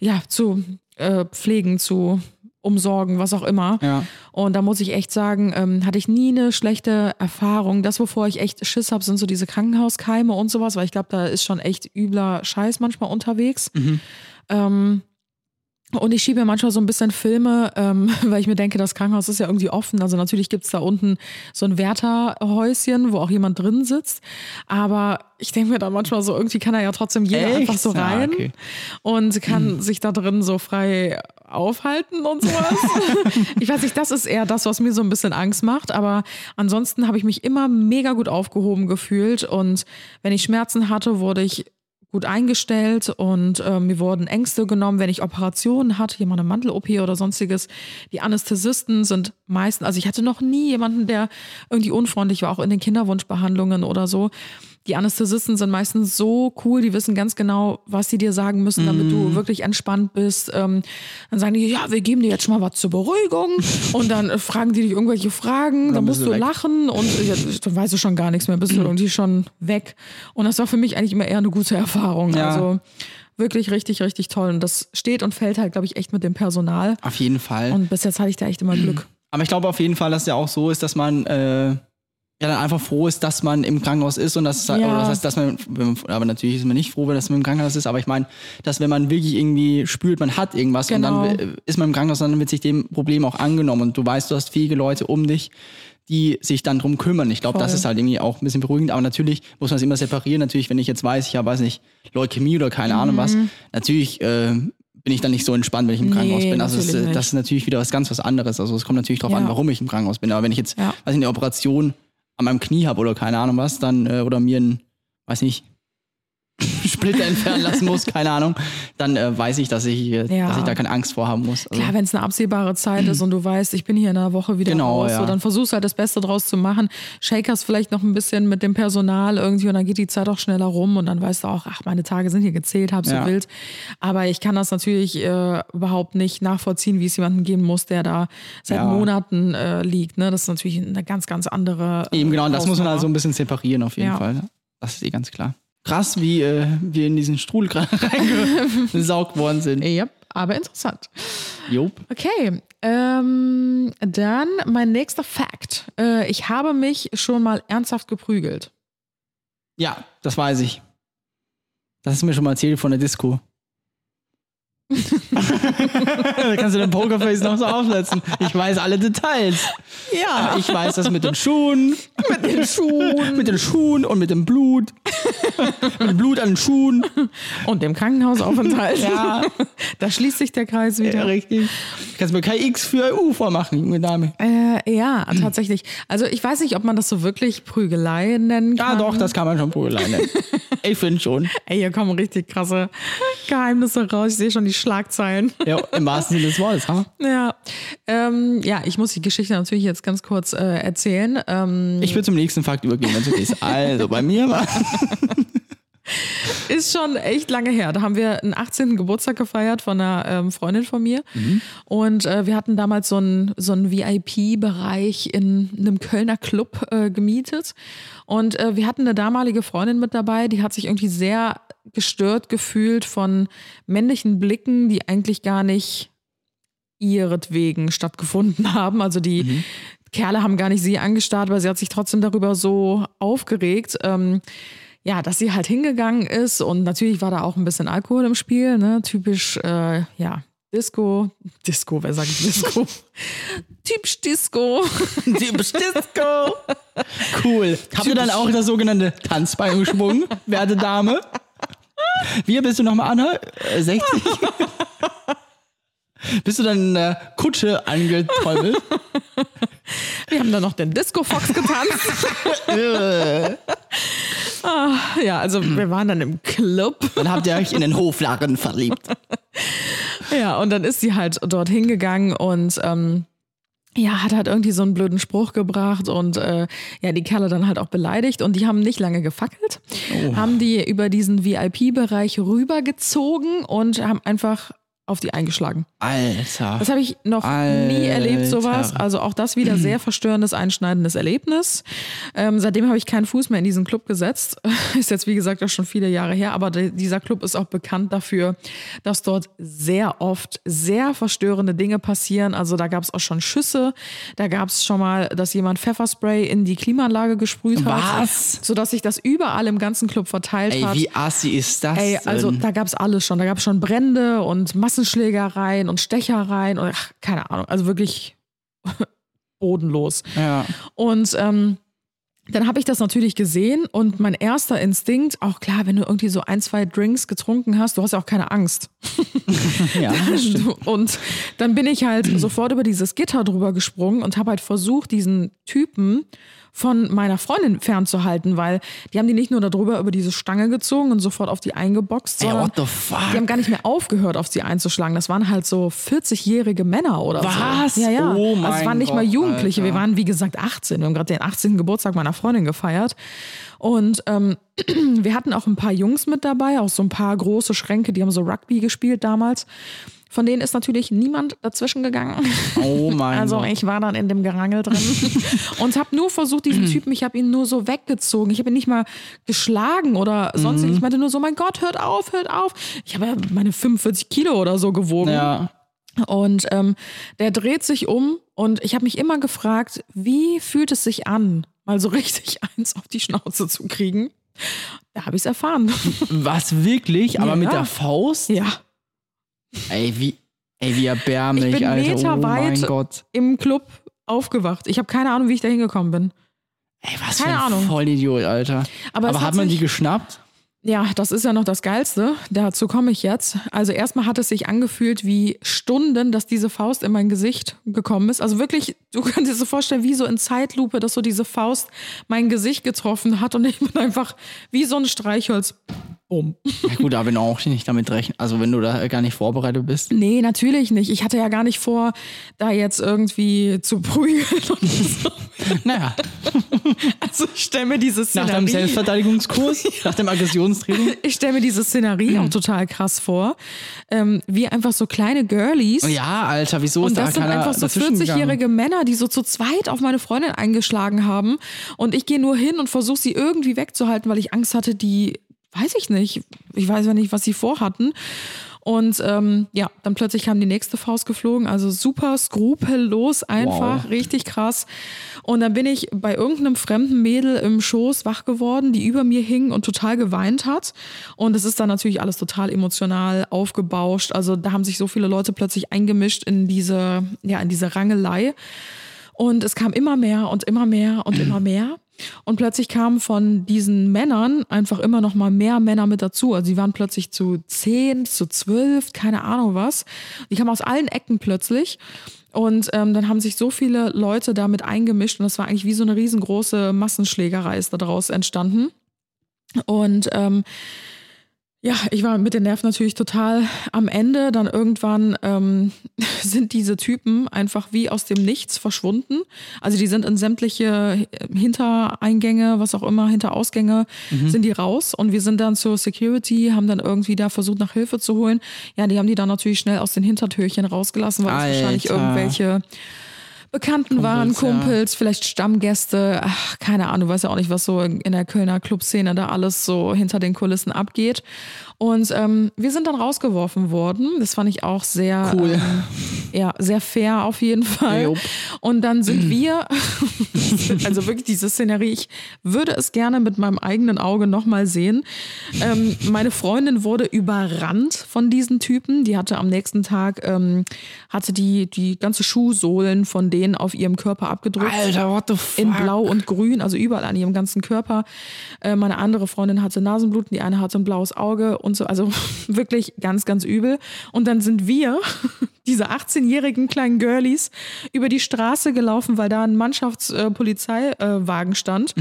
ja zu äh, pflegen, zu umsorgen, was auch immer. Ja. Und da muss ich echt sagen, ähm, hatte ich nie eine schlechte Erfahrung. Das, wovor ich echt Schiss habe, sind so diese Krankenhauskeime und sowas, weil ich glaube, da ist schon echt übler Scheiß manchmal unterwegs. Ähm, und ich schiebe mir manchmal so ein bisschen Filme, ähm, weil ich mir denke, das Krankenhaus ist ja irgendwie offen. Also natürlich gibt's da unten so ein Wärterhäuschen, wo auch jemand drin sitzt. Aber ich denke mir dann manchmal so, irgendwie kann da ja trotzdem jeder Echt? einfach so Ja, rein okay. und kann sich da drin so frei aufhalten und sowas. ich weiß nicht, das ist eher das, was mir so ein bisschen Angst macht. Aber ansonsten habe ich mich immer mega gut aufgehoben gefühlt. Und wenn ich Schmerzen hatte, wurde ich gut eingestellt und äh, mir wurden Ängste genommen, wenn ich Operationen hatte, jemand eine Mandel-OP oder sonstiges. Die Anästhesisten sind meistens, also ich hatte noch nie jemanden, der irgendwie unfreundlich war, auch in den Kinderwunschbehandlungen oder so. Die Anästhesisten sind meistens so cool, die wissen ganz genau, was sie dir sagen müssen, damit du wirklich entspannt bist. Ähm, dann sagen die, ja, wir geben dir jetzt schon mal was zur Beruhigung. Und dann äh, fragen die dich irgendwelche Fragen, dann bist musst du weg. lachen und äh, dann weißt du schon gar nichts mehr, bist du irgendwie schon weg. Und das war für mich eigentlich immer eher eine gute Erfahrung. Ja. Also wirklich richtig, richtig toll. Und das steht und fällt halt, glaube ich, echt mit dem Personal. Auf jeden Fall. Und bis jetzt hatte ich da echt immer Glück. Aber ich glaube auf jeden Fall, dass es ja auch so ist, dass man äh, ja dann einfach froh ist, dass man im Krankenhaus ist und das, Ja. oder das heißt, dass man, wenn aber natürlich ist man nicht froh, dass man im Krankenhaus ist, aber ich meine, dass wenn man wirklich irgendwie spürt, man hat irgendwas Genau. und dann äh, ist man im Krankenhaus, dann wird sich dem Problem auch angenommen und du weißt, du hast fähige Leute um dich, die sich dann drum kümmern. Ich glaube, das ist halt irgendwie auch ein bisschen beruhigend, aber natürlich muss man es immer separieren. Natürlich, wenn ich jetzt weiß, ich habe, weiß nicht, Leukämie oder keine Ahnung was, natürlich äh, bin ich dann nicht so entspannt, wenn ich im Mhm. Nee, Krankenhaus bin. Also natürlich äh, das ist natürlich wieder was ganz was anderes. Also es kommt natürlich darauf Ja. an, warum ich im Krankenhaus bin. Aber wenn ich jetzt, Ja. weiß nicht, eine Operation an meinem Knie habe oder keine Ahnung was, dann, äh, oder mir ein, weiß nicht, Splitter entfernen lassen muss, keine Ahnung, dann äh, weiß ich, dass ich, äh, Ja. dass ich da keine Angst vor haben muss. Also, Klar, wenn es eine absehbare Zeit ist und du weißt, ich bin hier in einer Woche wieder Genau, raus, ja. so, dann versuchst halt das Beste draus zu machen. Shakerst vielleicht noch ein bisschen mit dem Personal irgendwie und dann geht die Zeit auch schneller rum und dann weißt du auch, ach, meine Tage sind hier gezählt, halb so Ja. wild. Aber ich kann das natürlich äh, überhaupt nicht nachvollziehen, wie es jemanden geben muss, der da seit. Monaten äh, liegt. Ne? Das ist natürlich eine ganz, ganz andere. Eben genau, und das muss man Hausnummer. also ein bisschen separieren auf jeden. Fall. Das ist eh ganz klar. Krass, wie äh, wir in diesen Strudel gerade reingesaugt worden sind. Ja, aber interessant. Job. Okay, ähm, dann mein nächster Fact. Äh, ich habe mich schon mal ernsthaft geprügelt. Ja, das weiß ich. Das du mir schon mal erzählt von der Disco. Da kannst du den Pokerface noch so aufsetzen. Ich weiß alle Details. Ja, Ich weiß das mit den Schuhen. mit den Schuhen Mit den Schuhen und mit dem Blut. mit dem Blut an den Schuhen. und dem Krankenhausaufenthalt. Ja. Da schließt sich der Kreis wieder. Ja, richtig. Kannst mir kein X für U vormachen, junge Dame. Äh, ja, tatsächlich. Also ich weiß nicht, ob man das so wirklich Prügelei nennen Ja, kann. doch, das kann man schon Prügelei nennen. ich finde schon. Ey, hier kommen richtig krasse Geheimnisse raus. Ich sehe schon die Schlagzeilen. Ja, im wahrsten Sinne des Wortes, ha? Ja, ähm, ja, ich muss die Geschichte natürlich jetzt ganz kurz äh, erzählen. Ähm, Ich würde zum nächsten Fakt übergehen, wenn es okay ist. Also, bei mir war. Ist schon echt lange her. Da haben wir einen 18. Geburtstag gefeiert von einer ähm, Freundin von mir. Und äh, wir hatten damals so einen, so einen VIP-Bereich in einem Kölner Club äh, gemietet. Und äh, wir hatten eine damalige Freundin mit dabei, die hat sich irgendwie sehr gestört gefühlt von männlichen Blicken, die eigentlich gar nicht ihretwegen stattgefunden haben. Also die Kerle haben gar nicht sie angestarrt, aber sie hat sich trotzdem darüber so aufgeregt. Ähm, ja, dass sie halt hingegangen ist und natürlich war da auch ein bisschen Alkohol im Spiel, ne? Typisch, äh, ja, Disco, Disco, wer sagt Disco? Typisch Disco. Typisch Disco. Cool. Habt ihr dann auch das sogenannte Tanzbein geschwungen, werte Dame? Wie bist du nochmal, Anna? Äh, 60? Bist du dann in der Kutsche angetäubelt? Wir haben dann noch den Disco Fox getanzt. ah, ja, also wir waren dann im Club. Dann habt ihr euch in den Hofladen verliebt. Ja, und dann ist sie halt dort hingegangen und ähm, ja, hat halt irgendwie so einen blöden Spruch gebracht und äh, ja, die Kerle dann halt auch beleidigt und die haben nicht lange gefackelt, haben die über diesen VIP-Bereich rübergezogen und haben einfach auf die eingeschlagen. Alter. Das habe ich noch nie Alter. erlebt, sowas. Also auch das wieder sehr verstörendes, einschneidendes Erlebnis. Ähm, seitdem habe ich keinen Fuß mehr in diesen Club gesetzt. Ist jetzt, wie gesagt, auch schon viele Jahre her. Aber de- dieser Club ist auch bekannt dafür, dass dort sehr oft sehr verstörende Dinge passieren. Also da gab es auch schon Schüsse. Da gab es schon mal, dass jemand Pfefferspray in die Klimaanlage gesprüht hat. Was? Sodass sich das überall im ganzen Club verteilt Ey, hat. wie assi ist das Ey, also denn? da gab es alles schon. Da gab es schon Brände und Massenschlägereien und Stechereien und ach, keine Ahnung. Also wirklich bodenlos. Ja. Und ähm, dann habe ich das natürlich gesehen und mein erster Instinkt, auch klar, wenn du irgendwie so ein, zwei Drinks getrunken hast, du hast ja auch keine Angst. ja, Und dann bin ich halt sofort über dieses Gitter drüber gesprungen und habe halt versucht, diesen Typen von meiner Freundin fernzuhalten, weil die haben die nicht nur darüber über diese Stange gezogen und sofort auf die eingeboxt, Ey, sondern what the fuck? die haben gar nicht mehr aufgehört, auf sie einzuschlagen. Das waren halt so 40-jährige Männer oder Was? so. Ja, ja. Oh also es mein waren nicht mal Gott, Jugendliche. Wir Alter. waren, wie gesagt, 18. Wir haben gerade den 18. Geburtstag meiner Freundin gefeiert. Und ähm, wir hatten auch ein paar Jungs mit dabei, auch so ein paar große Schränke, die haben so Rugby gespielt damals. Von denen ist natürlich niemand dazwischen gegangen. Oh mein Also ich war dann in dem Gerangel drin und habe nur versucht, diesen Typen, ich habe ihn nur so weggezogen. Ich habe ihn nicht mal geschlagen oder sonst. Mhm. Ich meinte nur so, mein Gott, hört auf, hört auf. Ich habe ja meine 45 Kilo oder so gewogen. Ja. Und ähm, der dreht sich um und ich habe mich immer gefragt, wie fühlt es sich an, mal so richtig eins auf die Schnauze zu kriegen? Da habe ich es erfahren. Was wirklich? Aber Ja. mit der Faust? ja. Ey, wie, ey, wie erbärmlich, Ich bin Alter. Oh meterweit mein Gott. Im Club aufgewacht. Ich habe keine Ahnung, wie ich da hingekommen bin. Ey, was Keine für ein Ahnung. Vollidiot, Alter. Aber, Aber, hat man die geschnappt? Ja, das ist ja noch das Geilste. Dazu komme ich jetzt. Also erstmal hat es sich angefühlt wie Stunden, dass diese Faust in mein Gesicht gekommen ist. Also wirklich, du kannst dir so vorstellen, wie so in Zeitlupe, dass so diese Faust mein Gesicht getroffen hat und ich bin einfach wie so ein Streichholz bumm. Ja gut, aber wenn du auch nicht damit rechnest, also wenn du da gar nicht vorbereitet bist. Nee, natürlich nicht. Ich hatte ja gar nicht vor, da jetzt irgendwie zu prügeln und so. Naja, Also ich stelle mir diese nach deinem Szenerie, Selbstverteidigungskurs, nach dem Aggressionstraining. ich stell mir diese Szenerie Mhm. auch total krass vor. Ähm, wie einfach so kleine Girlies. Ja, Alter, wieso Und ist da das sind keiner einfach so dazwischen gegangen? 40-jährige Männer, die so zu zweit auf meine Freundin eingeschlagen haben. Und ich gehe nur hin und versuche sie irgendwie wegzuhalten, weil ich Angst hatte, die, weiß ich nicht, ich weiß ja nicht, was sie vorhatten. Und ähm, ja, dann plötzlich kam die nächste Faust geflogen. Also super skrupellos, einfach, Wow. richtig krass. Und dann bin ich bei irgendeinem fremden Mädel im Schoß wach geworden, die über mir hing und total geweint hat. Und es ist dann natürlich alles total emotional aufgebauscht. Also da haben sich so viele Leute plötzlich eingemischt in diese, ja, in diese Rangelei. Und es kam immer mehr und immer mehr und immer mehr. Und plötzlich kamen von diesen Männern einfach immer noch mal mehr Männer mit dazu. Also sie waren plötzlich zu zehn, zu zwölf, keine Ahnung was. Die kamen aus allen Ecken plötzlich. Und ähm, dann haben sich so viele Leute damit eingemischt und das war eigentlich wie so eine riesengroße Massenschlägerei ist daraus entstanden. Und ähm, ja, ich war mit den Nerven natürlich total am Ende. Dann irgendwann ähm, sind diese Typen einfach wie aus dem Nichts verschwunden. Also die sind in sämtliche Hintereingänge, was auch immer, Hinterausgänge, sind die raus. Und wir sind dann zur Security, haben dann irgendwie da versucht, nach Hilfe zu holen. Ja, die haben die dann natürlich schnell aus den Hintertürchen rausgelassen, weil es wahrscheinlich irgendwelche Bekannten waren, Kumpels, ja. Kumpels, vielleicht Stammgäste, ach, keine Ahnung, weiß ja auch nicht, was so in der Kölner Clubszene da alles so hinter den Kulissen abgeht. Und ähm, wir sind dann rausgeworfen worden. Das fand ich auch sehr, Cool. ähm, ja, sehr fair auf jeden Fall. Jupp. Und dann sind wir, also wirklich diese Szenerie, ich würde es gerne mit meinem eigenen Auge nochmal sehen. Ähm, meine Freundin wurde überrannt von diesen Typen. Die hatte am nächsten Tag, ähm, hatte die, die ganze Schuhsohlen von denen auf ihrem Körper abgedrückt Alter, what the fuck? in Blau und Grün, also überall an ihrem ganzen Körper. Äh, meine andere Freundin hatte Nasenbluten, die eine hatte ein blaues Auge und so, also wirklich ganz, ganz übel. Und dann sind wir, diese 18-jährigen kleinen Girlies, über die Straße gelaufen, weil da ein Mannschaftspolizeiwagen stand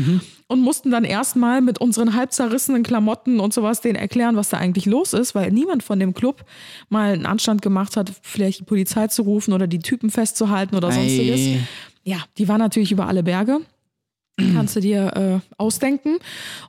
und mussten dann erstmal mit unseren halb zerrissenen Klamotten und sowas denen erklären, was da eigentlich los ist, weil niemand von dem Club mal einen Anstand gemacht hat, vielleicht die Polizei zu rufen oder die Typen festzuhalten oder sonstiges. Ei. Ja, die war natürlich über alle Berge. Kannst du dir äh, ausdenken.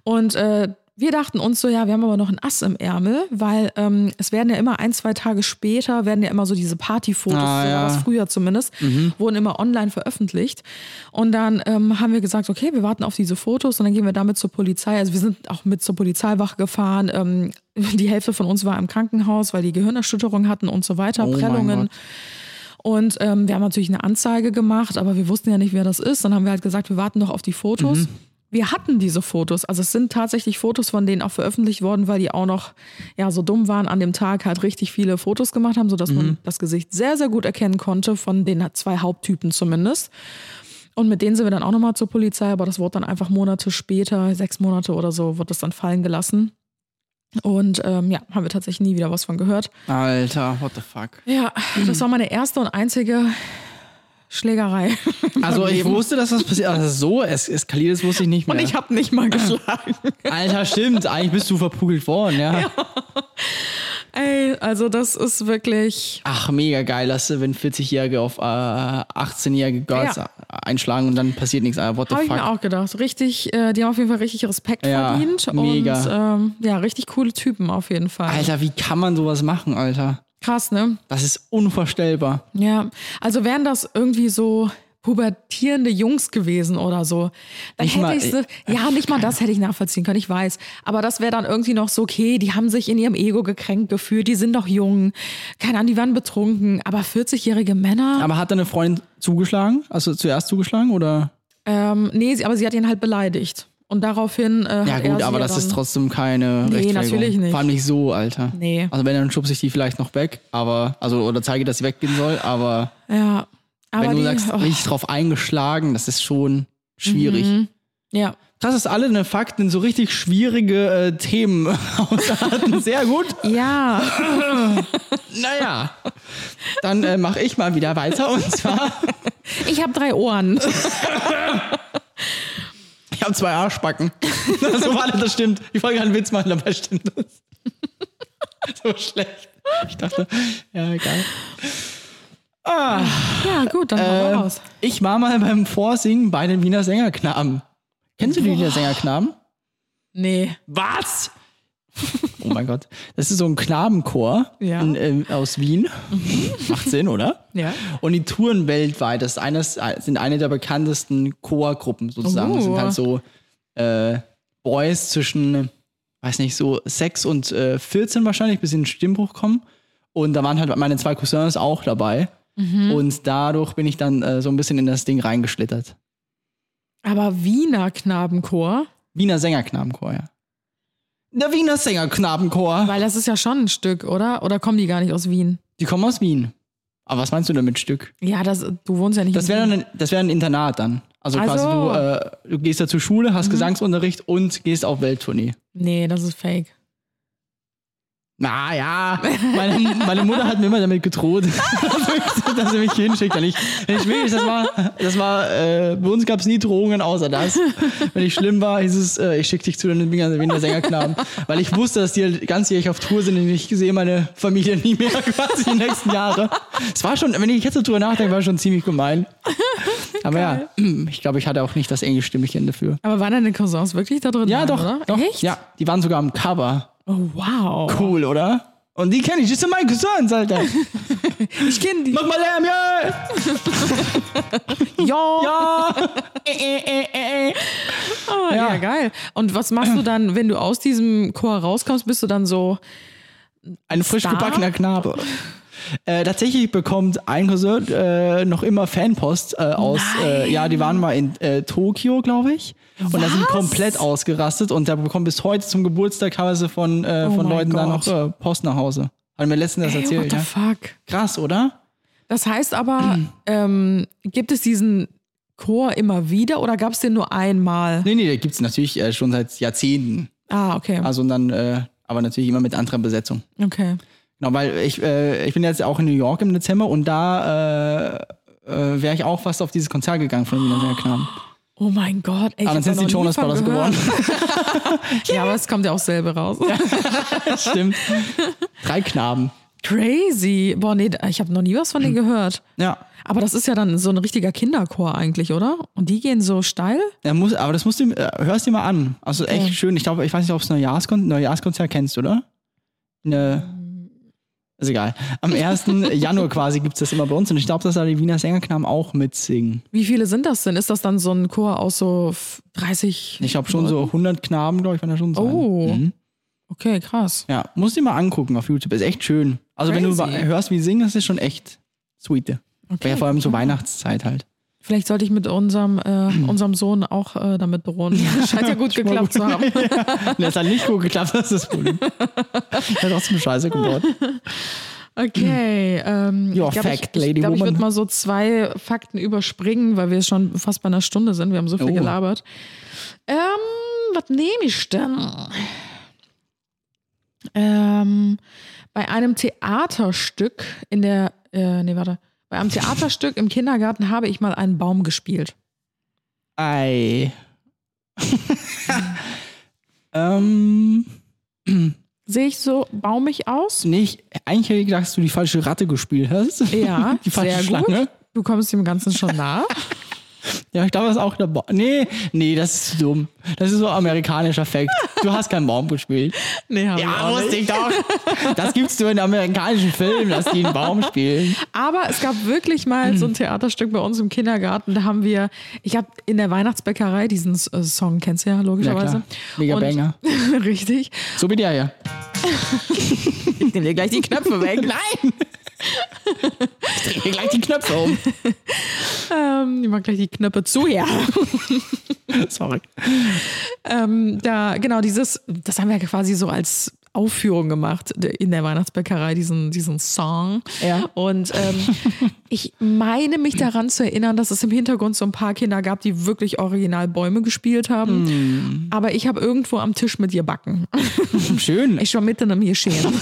Und äh, wir dachten uns so, ja, wir haben aber noch ein Ass im Ärmel, weil ähm, es werden ja immer ein, zwei Tage später, werden ja immer so diese Partyfotos, Ah, ja. war das früher zumindest, wurden immer online veröffentlicht. Und dann ähm, haben wir gesagt, okay, wir warten auf diese Fotos und dann gehen wir damit zur Polizei. Also wir sind auch mit zur Polizeiwache gefahren. Ähm, die Hälfte von uns war im Krankenhaus, weil die Gehirnerschütterung hatten und so weiter, Oh Prellungen. Und ähm, wir haben natürlich eine Anzeige gemacht, aber wir wussten ja nicht, wer das ist. Dann haben wir halt gesagt, wir warten doch auf die Fotos. Mhm. Wir hatten diese Fotos. Also es sind tatsächlich Fotos von denen auch veröffentlicht worden, weil die auch noch ja so dumm waren an dem Tag, halt richtig viele Fotos gemacht haben, sodass Mhm. man das Gesicht sehr, sehr gut erkennen konnte, von den zwei Haupttypen zumindest. Und mit denen sind wir dann auch nochmal zur Polizei, aber das wurde dann einfach Monate später, sechs Monate oder so, wird das dann fallen gelassen. Und ähm, ja, haben wir tatsächlich nie wieder was von gehört. Alter, what the fuck? Ja, das war meine erste und einzige Schlägerei. Also ich wusste, dass das passiert, aber dass es so es eskaliert ist, wusste ich nicht mehr. Und ich habe nicht mal geschlagen. Alter, stimmt, eigentlich bist du verprügelt worden, ja. Ey, also das ist wirklich. Ach, mega geil, dass du, wenn 40-Jährige auf äh, 18-jährige Girls Ja. einschlagen und dann passiert nichts. Alter, what the Habe ich fuck? mir auch gedacht. Richtig, äh, die haben auf jeden Fall richtig Respekt Ja, verdient. mega. Und ähm, ja, richtig coole Typen auf jeden Fall. Alter, wie kann man sowas machen, Alter? Krass, ne? Das ist unvorstellbar. Ja. Also wären das irgendwie so pubertierende Jungs gewesen oder so. Dann Nicht hätte mal- ich ja nicht mal das hätte ich nachvollziehen können, ich weiß. Aber das wäre dann irgendwie noch so, okay, die haben sich in ihrem Ego gekränkt gefühlt, die sind doch jung, keine Ahnung, die waren betrunken, aber 40-jährige Männer, Aber hat deine Freundin zugeschlagen? Also zuerst zugeschlagen oder? ähm, nee, aber sie hat ihn halt beleidigt. Und daraufhin äh, Ja gut, aber das ist trotzdem keine Nee, Rechtfertigung. natürlich nicht. Vor allem nicht so, Alter. Nee. Also wenn, dann schubse ich die vielleicht noch weg, aber, also, oder zeige, dass sie weggehen soll, aber Ja. Aber wenn du die, sagst, oh, richtig drauf eingeschlagen, das ist schon schwierig. Mhm. ja. Krass, dass alle eine Fakten so richtig schwierige äh, Themen ausarten. Sehr gut. Ja, Naja, dann äh, mache ich mal wieder weiter und zwar, ich habe drei Ohren. Ich habe zwei Arschbacken. so war das, das stimmt. Ich wollte gerade einen Witz machen, dabei stimmt das. so schlecht. Ich dachte, ja, egal. Ja, gut, dann Äh, mal raus. ich war mal beim Vorsingen bei den Wiener Sängerknaben. Kennst du die Wiener Sängerknaben? Nee. Was? Oh mein Gott. Das ist so ein Knabenchor Ja. in, äh, aus Wien. Macht Sinn, oder? Ja. Und die touren weltweit. Das ist eines, sind eine der bekanntesten Chorgruppen sozusagen. Das Oh. sind halt so äh, Boys zwischen, weiß nicht, so 6 und äh, 14 wahrscheinlich, bis in den Stimmbruch kommen. Und da waren halt meine zwei Cousins auch dabei. Mhm. Und dadurch bin ich dann äh, so ein bisschen in das Ding reingeschlittert. Aber Wiener Knabenchor, Wiener Sängerknabenchor, ja. Der Wiener Sängerknabenchor. weil das ist ja schon ein Stück, oder? Oder kommen die gar nicht aus Wien? Die kommen aus Wien. Aber was meinst du damit Stück? Ja, das, du wohnst ja nicht Das in wäre Wien. ein, das wäre ein Internat dann. Also Ach quasi du, äh, du gehst da zur Schule, hast Gesangsunterricht und gehst auf Welttournee. Nee, das ist fake. Na ja, meine, meine Mutter hat mir immer damit gedroht, dass sie mich hinschickt. Wenn ich, wenn ich will, das war, das war äh, bei uns gab es nie Drohungen außer das. Wenn ich schlimm war, hieß es, äh, ich schicke dich zu den Wiener Sängerknaben. Weil ich wusste, dass die halt ganzjährig auf Tour sind und ich sehe meine Familie nie mehr quasi die nächsten Jahre. Es war schon, wenn ich jetzt so drüber nachdenke, war schon ziemlich gemein. Aber ja, ich glaube, ich hatte auch nicht das Englischstimmchen dafür. Aber waren deine Cousins wirklich da drin? Ja, Nein, doch, doch. Echt? Ja, die waren sogar am Cover. Oh, wow. Cool, oder? Und die kenne ich, das sind meine Cousins, Alter. Ich kenne die. Mach mal Lärm, ja! Ja. Ja! äh, äh, äh. Ah, ja. Ja. geil. Und was machst du dann, wenn du aus diesem Chor rauskommst? Bist du dann so, Ein frisch Star? gebackener Knabe. Äh, tatsächlich bekommt ein Cousin äh, noch immer Fanpost äh, aus, ja, die waren mal in Tokio, glaube ich. Und da sind komplett ausgerastet und da bekommt bis heute zum Geburtstag teilweise von, äh, Oh von Leuten da noch Gott. äh, Post nach Hause. Hat mir letztens das ey, what erzählt, the ja. fuck? Krass, oder? Das heißt aber, ähm, gibt es diesen Chor immer wieder oder gab es den nur einmal? Nee, nee, da gibt es natürlich äh, schon seit Jahrzehnten. Ah, okay. Also und dann, äh, aber natürlich immer mit anderer Besetzung. Okay. Genau, weil ich, äh, ich bin jetzt auch in New York im Dezember und da äh, äh, wäre ich auch fast auf dieses Konzert gegangen von den Wiener Knaben. Oh mein Gott. Ey, ich Aber dann sind nie Jonas Brothers geworden. Ja, aber es kommt ja auch selber raus. Stimmt. Drei Knaben. Crazy. Boah, nee, ich habe noch nie was von denen gehört. Ja. Aber das ist ja dann so ein richtiger Kinderchor eigentlich, oder? Und die gehen so steil? Er muss, aber das musst du, äh, hörst dir mal an. Also echt Okay. schön. Ich glaube, ich weiß nicht, ob es Neujahrskon Neujahrskonzert kennst, oder? Ne. Ist egal. Am 1. Januar quasi gibt es das immer bei uns und ich glaube, dass da die Wiener Sängerknaben auch mitsingen. Wie viele sind das denn? Ist das dann so ein Chor aus so f- 30? Ich glaube schon so 100 Knaben, glaube ich, waren da schon sein. Oh. Mhm. Okay, krass. Ja, musst dir mal angucken auf YouTube. Ist echt schön. Also wenn du Crazy. hörst, wie die singen, das ist schon echt sweet. Okay. Ja, vor allem zur Weihnachtszeit halt. Vielleicht sollte ich mit unserem, äh, unserem Sohn auch äh, damit drohen. Scheint ja gut geklappt zu haben. Und das hat nicht gut geklappt, das ist das Problem. Er hat trotzdem Scheiße gebaut. Okay. Ähm, Your ich glaub, fact, ich, Lady ich glaube, ich würde mal so zwei Fakten überspringen, weil wir schon fast bei einer Stunde sind. Wir haben so viel Oh. gelabert. Ähm, was nehme ich denn? Ähm, bei einem Theaterstück in der, äh, nee, warte. Bei einem Theaterstück im Kindergarten habe ich mal einen Baum gespielt. Ei. ähm, Sehe ich so baumig aus? nicht, eigentlich hätte ich gedacht, dass du die falsche Ratte gespielt hast. Ja, Die falsche sehr Schlange. gut. Du kommst dem Ganzen schon nah. Ja, ich glaube, das ist auch der Baum. Nee, nee, das ist dumm. Das ist so amerikanischer Fakt. Du hast keinen Baum gespielt. Nee, hab ich Ja, wusste ich doch. Das gibt's nur in amerikanischen Filmen, dass die einen Baum spielen. Aber es gab wirklich mal so ein Theaterstück bei uns im Kindergarten. Da haben wir, ich habe in der Weihnachtsbäckerei diesen äh, Song, kennst du ja logischerweise. Mega Und- Banger. Richtig. So wie der hier. Ich nehme dir gleich die Knöpfe weg. Nein! Ich drehe mir gleich die Knöpfe um. ähm, ich mach gleich die Knöpfe zu, ja. Sorry. ähm, da, genau, dieses, das haben wir quasi so als Aufführung gemacht in der Weihnachtsbäckerei, diesen, diesen Song. Ja. Und ähm, ich meine mich daran zu erinnern, dass es im Hintergrund so ein paar Kinder gab, die wirklich original Bäume gespielt haben. Aber ich habe irgendwo am Tisch mit ihr backen. Schön. Ich war mitten im Geschehen.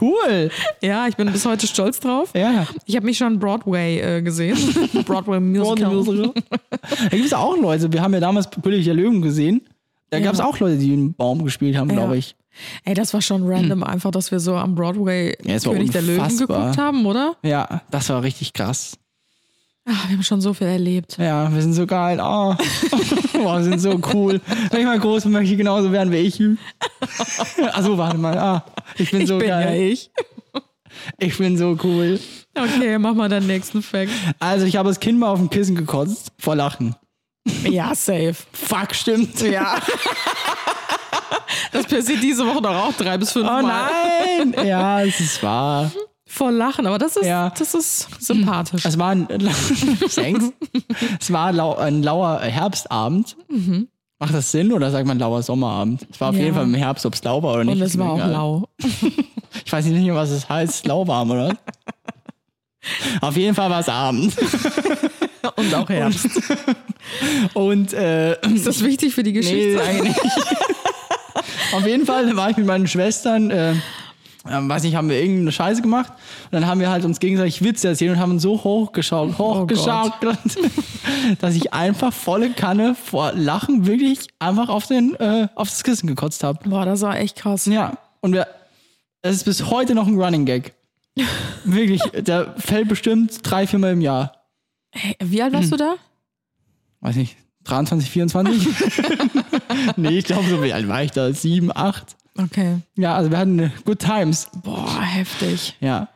Cool. Ja, ich bin bis heute stolz drauf. Ja. Ich habe mich schon Broadway äh, gesehen. Broadway Musical. Da gibt es auch Leute. Wir haben ja damals der Löwen gesehen. Da gab es auch Leute, die einen Baum gespielt haben, glaube ich. Ey, das war schon random, einfach, dass wir so am Broadway Ja, König der Löwen geguckt haben, oder? Ja, das war richtig krass. Ach, wir haben schon so viel erlebt. Ja, wir sind so geil. Oh. Boah, wir sind so cool. Wenn ich mal groß bin, möchte ich genauso werden wie ich. Achso, warte mal. Ah, ich bin so bin ja geil. ich. Ich bin so cool. Okay, mach mal deinen nächsten Fact. Also, ich habe das Kind mal auf dem Kissen gekotzt. Vor Lachen. Ja, safe. Fuck, stimmt. Ja. Das passiert diese Woche doch auch drei bis fünf Oh Mal. nein! Ja, es ist wahr. Vor Lachen, aber das ist, Ja. das ist sympathisch. Es war ein, es war lau, ein lauer Herbstabend. Macht das Sinn oder sagt man lauer Sommerabend? Es war auf Ja. jeden Fall im Herbst, ob es lau war oder nicht. Und es war auch egal. lau. Ich weiß nicht mehr, was es heißt. Lauwarm, oder? auf jeden Fall war es Abend. Und auch Herbst. Und äh, Ist das wichtig für die nee, Geschichte? eigentlich nicht. auf jeden Fall war ich mit meinen Schwestern. Äh, ähm, weiß nicht, haben wir irgendeine Scheiße gemacht und dann haben wir halt uns gegenseitig Witze erzählt und haben uns so hochgeschaut, hochgeschaukelt, dass ich einfach volle Kanne vor Lachen wirklich einfach auf, den, äh, auf das Kissen gekotzt habe. Boah, das war echt krass. Ja, und wir, es ist bis heute noch ein Running Gag. Wirklich, der fällt bestimmt drei, viermal im Jahr. Hey, wie alt warst du da? Weiß nicht, 23, 24? nee, ich glaube, so wie alt war ich da? Sieben, acht? Okay. Ja, also wir hatten good times. Boah, heftig. Ja.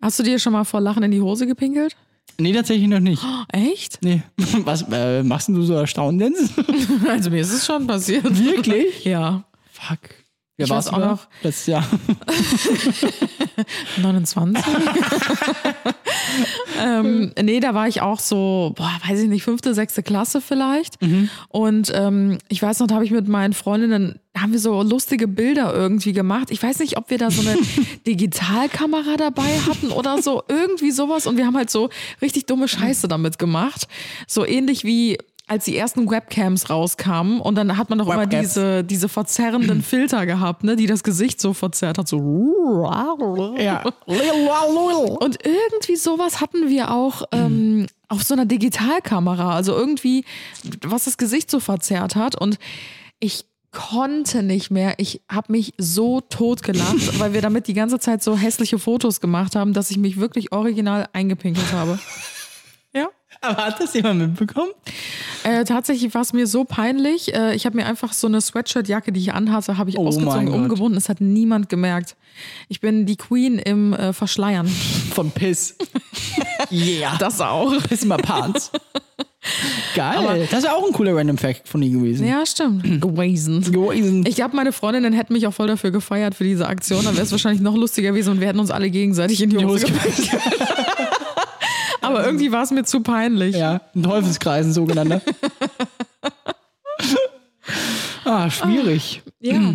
Hast du dir schon mal vor Lachen in die Hose gepinkelt? Nee, tatsächlich noch nicht. Echt? Nee. Was äh, machst denn du so erstaunt jetzt? Also mir ist es schon passiert. Wirklich? Ja. Fuck. Wer war's weiß auch noch- Letztes Jahr. 29. ähm, nee, da war ich auch so, boah, weiß ich nicht, fünfte, sechste Klasse vielleicht. Und ähm, ich weiß noch, da habe ich mit meinen Freundinnen, haben wir so lustige Bilder irgendwie gemacht. Ich weiß nicht, ob wir da so eine Digitalkamera dabei hatten oder so, irgendwie sowas. Und wir haben halt so richtig dumme Scheiße damit gemacht. So ähnlich wie als die ersten Webcams rauskamen und dann hat man doch immer Webcams. diese, diese verzerrenden Filter gehabt, ne, die das Gesicht so verzerrt hat, so. Ja. Und irgendwie sowas hatten wir auch ähm, auf so einer Digitalkamera. Also irgendwie, was das Gesicht so verzerrt hat. Und ich konnte nicht mehr. Ich habe mich so tot gelacht, weil wir damit die ganze Zeit so hässliche Fotos gemacht haben, dass ich mich wirklich original eingepinkelt habe. Aber hat das jemand mitbekommen? Äh, tatsächlich war es mir so peinlich. Äh, ich habe mir einfach so eine Sweatshirt-Jacke, die ich anhatte, habe ich Oh ausgezogen, umgebunden. Es hat niemand gemerkt. Ich bin die Queen im äh, Verschleiern. Von Piss. yeah. Das auch. Piss my pants. Geil. das wäre auch ein cooler Random Fact von ihm gewesen. Ja, stimmt. Gewesen. Gewesen. Ich glaube, meine Freundinnen hätten mich auch voll dafür gefeiert für diese Aktion. Dann wäre es wahrscheinlich noch lustiger gewesen und wir hätten uns alle gegenseitig in die Hose gepackt. Aber irgendwie war es mir zu peinlich. Ja, ein Teufelskreis, ein sogenannter. ah, schwierig. Ja.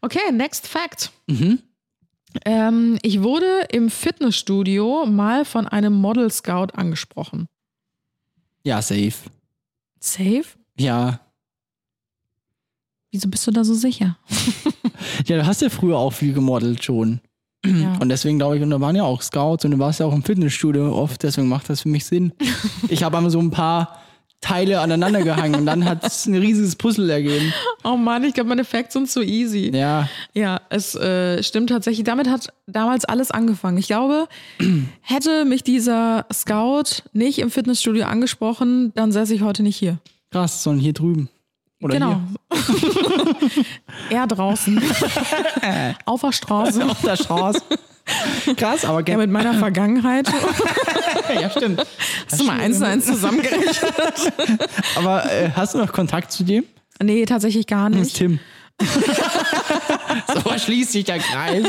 Okay, next fact. Ähm, ich wurde im Fitnessstudio mal von einem Model Scout angesprochen. Ja, safe. Safe? Ja. Wieso bist du da so sicher? Ja, du hast ja früher auch viel gemodelt schon. Ja. Und deswegen glaube ich, und da waren ja auch Scouts und du warst ja auch im Fitnessstudio oft, deswegen macht das für mich Sinn. Ich habe einmal so ein paar Teile aneinander gehangen und dann hat es ein riesiges Puzzle ergeben. Oh Mann, ich glaube, meine Facts sind zu easy. Ja, Ja, es äh, stimmt tatsächlich. Damit hat damals alles angefangen. Ich glaube, hätte mich dieser Scout nicht im Fitnessstudio angesprochen, dann säße ich heute nicht hier. krass, sondern hier drüben. Oder genau. er draußen. Auf der Straße. Auf der Straße. Krass, aber Ja, gerne. mit meiner Vergangenheit. Ja, stimmt. Hast du mal eins zu eins zusammengerechnet? Aber äh, hast du noch Kontakt zu dem? Nee, tatsächlich gar Das ist nicht. Tim. so schließt sich der Kreis.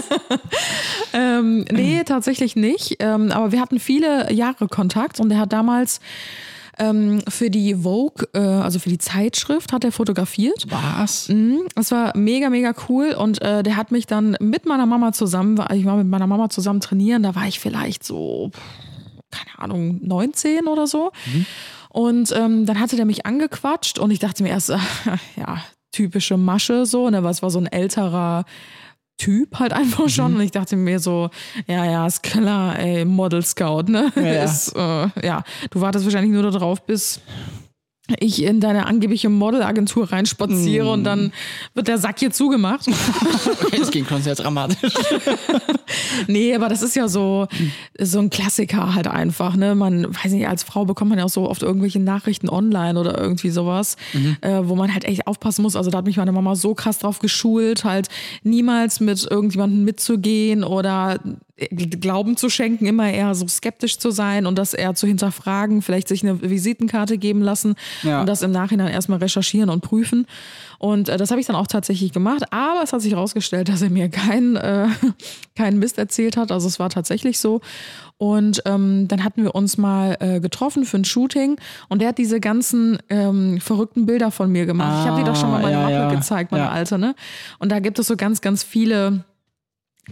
Ähm, nee, tatsächlich nicht. Ähm, aber wir hatten viele Jahre Kontakt und er hat damals ähm, für die Vogue, äh, also für die Zeitschrift, hat er fotografiert. Was? Mhm, Es war mega, mega cool und äh, der hat mich dann mit meiner Mama zusammen, ich war mit meiner Mama zusammen trainieren, da war ich vielleicht so, keine Ahnung, 19 oder so. Und ähm, dann hatte der mich angequatscht und ich dachte mir erst, ja, typische Masche so, ne, was war so ein älterer Typ halt einfach schon. Und ich dachte mir so, ja, ja, ist klar, ey, Model Scout, ne? ja. Ist, äh, ja, du wartest wahrscheinlich nur darauf, bis ich in deine angebliche Modelagentur reinspaziere und dann wird der Sack hier zugemacht. Okay, das ging schon sehr dramatisch. nee, aber das ist ja so, so ein Klassiker halt einfach. Ne? Man, weiß nicht, als Frau bekommt man ja auch so oft irgendwelche Nachrichten online oder irgendwie sowas, äh, wo man halt echt aufpassen muss. Also da hat mich meine Mama so krass drauf geschult, halt niemals mit irgendjemandem mitzugehen oder Glauben zu schenken, immer eher so skeptisch zu sein und das eher zu hinterfragen, vielleicht sich eine Visitenkarte geben lassen Ja. und das im Nachhinein erstmal recherchieren und prüfen. Und äh, das habe ich dann auch tatsächlich gemacht, aber es hat sich herausgestellt, dass er mir keinen äh, keinen Mist erzählt hat. Also es war tatsächlich so. Und ähm, dann hatten wir uns mal äh, getroffen für ein Shooting und der hat diese ganzen ähm, verrückten Bilder von mir gemacht. ich habe dir doch schon mal Ah, meine ja, Mappe ja. gezeigt, meine Ja. alte, ne? Und da gibt es so ganz, ganz viele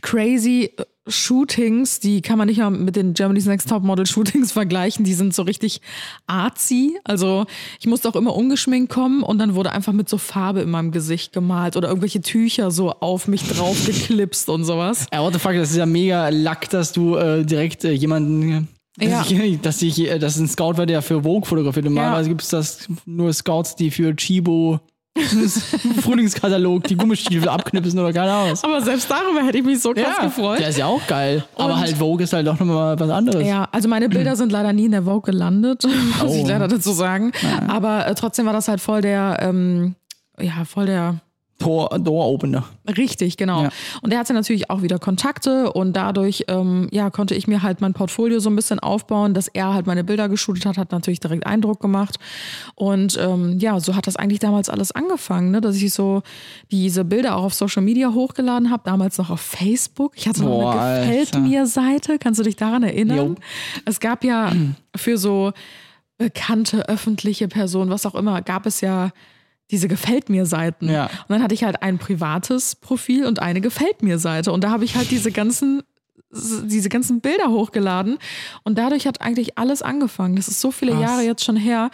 crazy äh, Shootings, die kann man nicht mal mit den Germany's Next Top Model Shootings vergleichen. Die sind so richtig artsy. Also ich musste auch immer ungeschminkt kommen und dann wurde einfach mit so Farbe in meinem Gesicht gemalt oder irgendwelche Tücher so auf mich drauf geklipst und sowas. Ja, what the fuck, das ist ja mega Lack, dass du äh, direkt äh, jemanden. Dass, Ja. ich, dass ich, äh, dass ein Scout war, der für Vogue fotografiert. Normalerweise gibt es das nur Scouts, die für Chibo Frühlingskatalog die Gummistiefel abknipsen oder keine Ahnung. Aber selbst darüber hätte ich mich so krass gefreut. Der ist ja auch geil. Aber Und- halt Vogue ist halt doch nochmal was anderes. Ja, also meine Bilder sind leider nie in der Vogue gelandet, muss ich Oh. leider dazu sagen. Aber äh, trotzdem war das halt voll der, ähm, ja, voll der Tor, Door Opener. Richtig, genau. Ja. Und er hatte natürlich auch wieder Kontakte und dadurch ähm, ja, konnte ich mir halt mein Portfolio so ein bisschen aufbauen, dass er halt meine Bilder geshootet hat, hat natürlich direkt Eindruck gemacht. Und ähm, ja, so hat das eigentlich damals alles angefangen, ne? dass ich so diese Bilder auch auf Social Media hochgeladen habe, damals noch auf Facebook. Ich hatte noch Boah, eine Gefällt mir Seite, kannst du dich daran erinnern? Jo. Es gab ja für so bekannte öffentliche Personen, was auch immer, gab es ja diese Gefällt mir Seiten. Ja. Und dann hatte ich halt ein privates Profil und eine Gefällt mir Seite. Und da habe ich halt diese ganzen, diese ganzen Bilder hochgeladen. Und dadurch hat eigentlich alles angefangen. Das ist so viele Krass. Jahre jetzt schon her.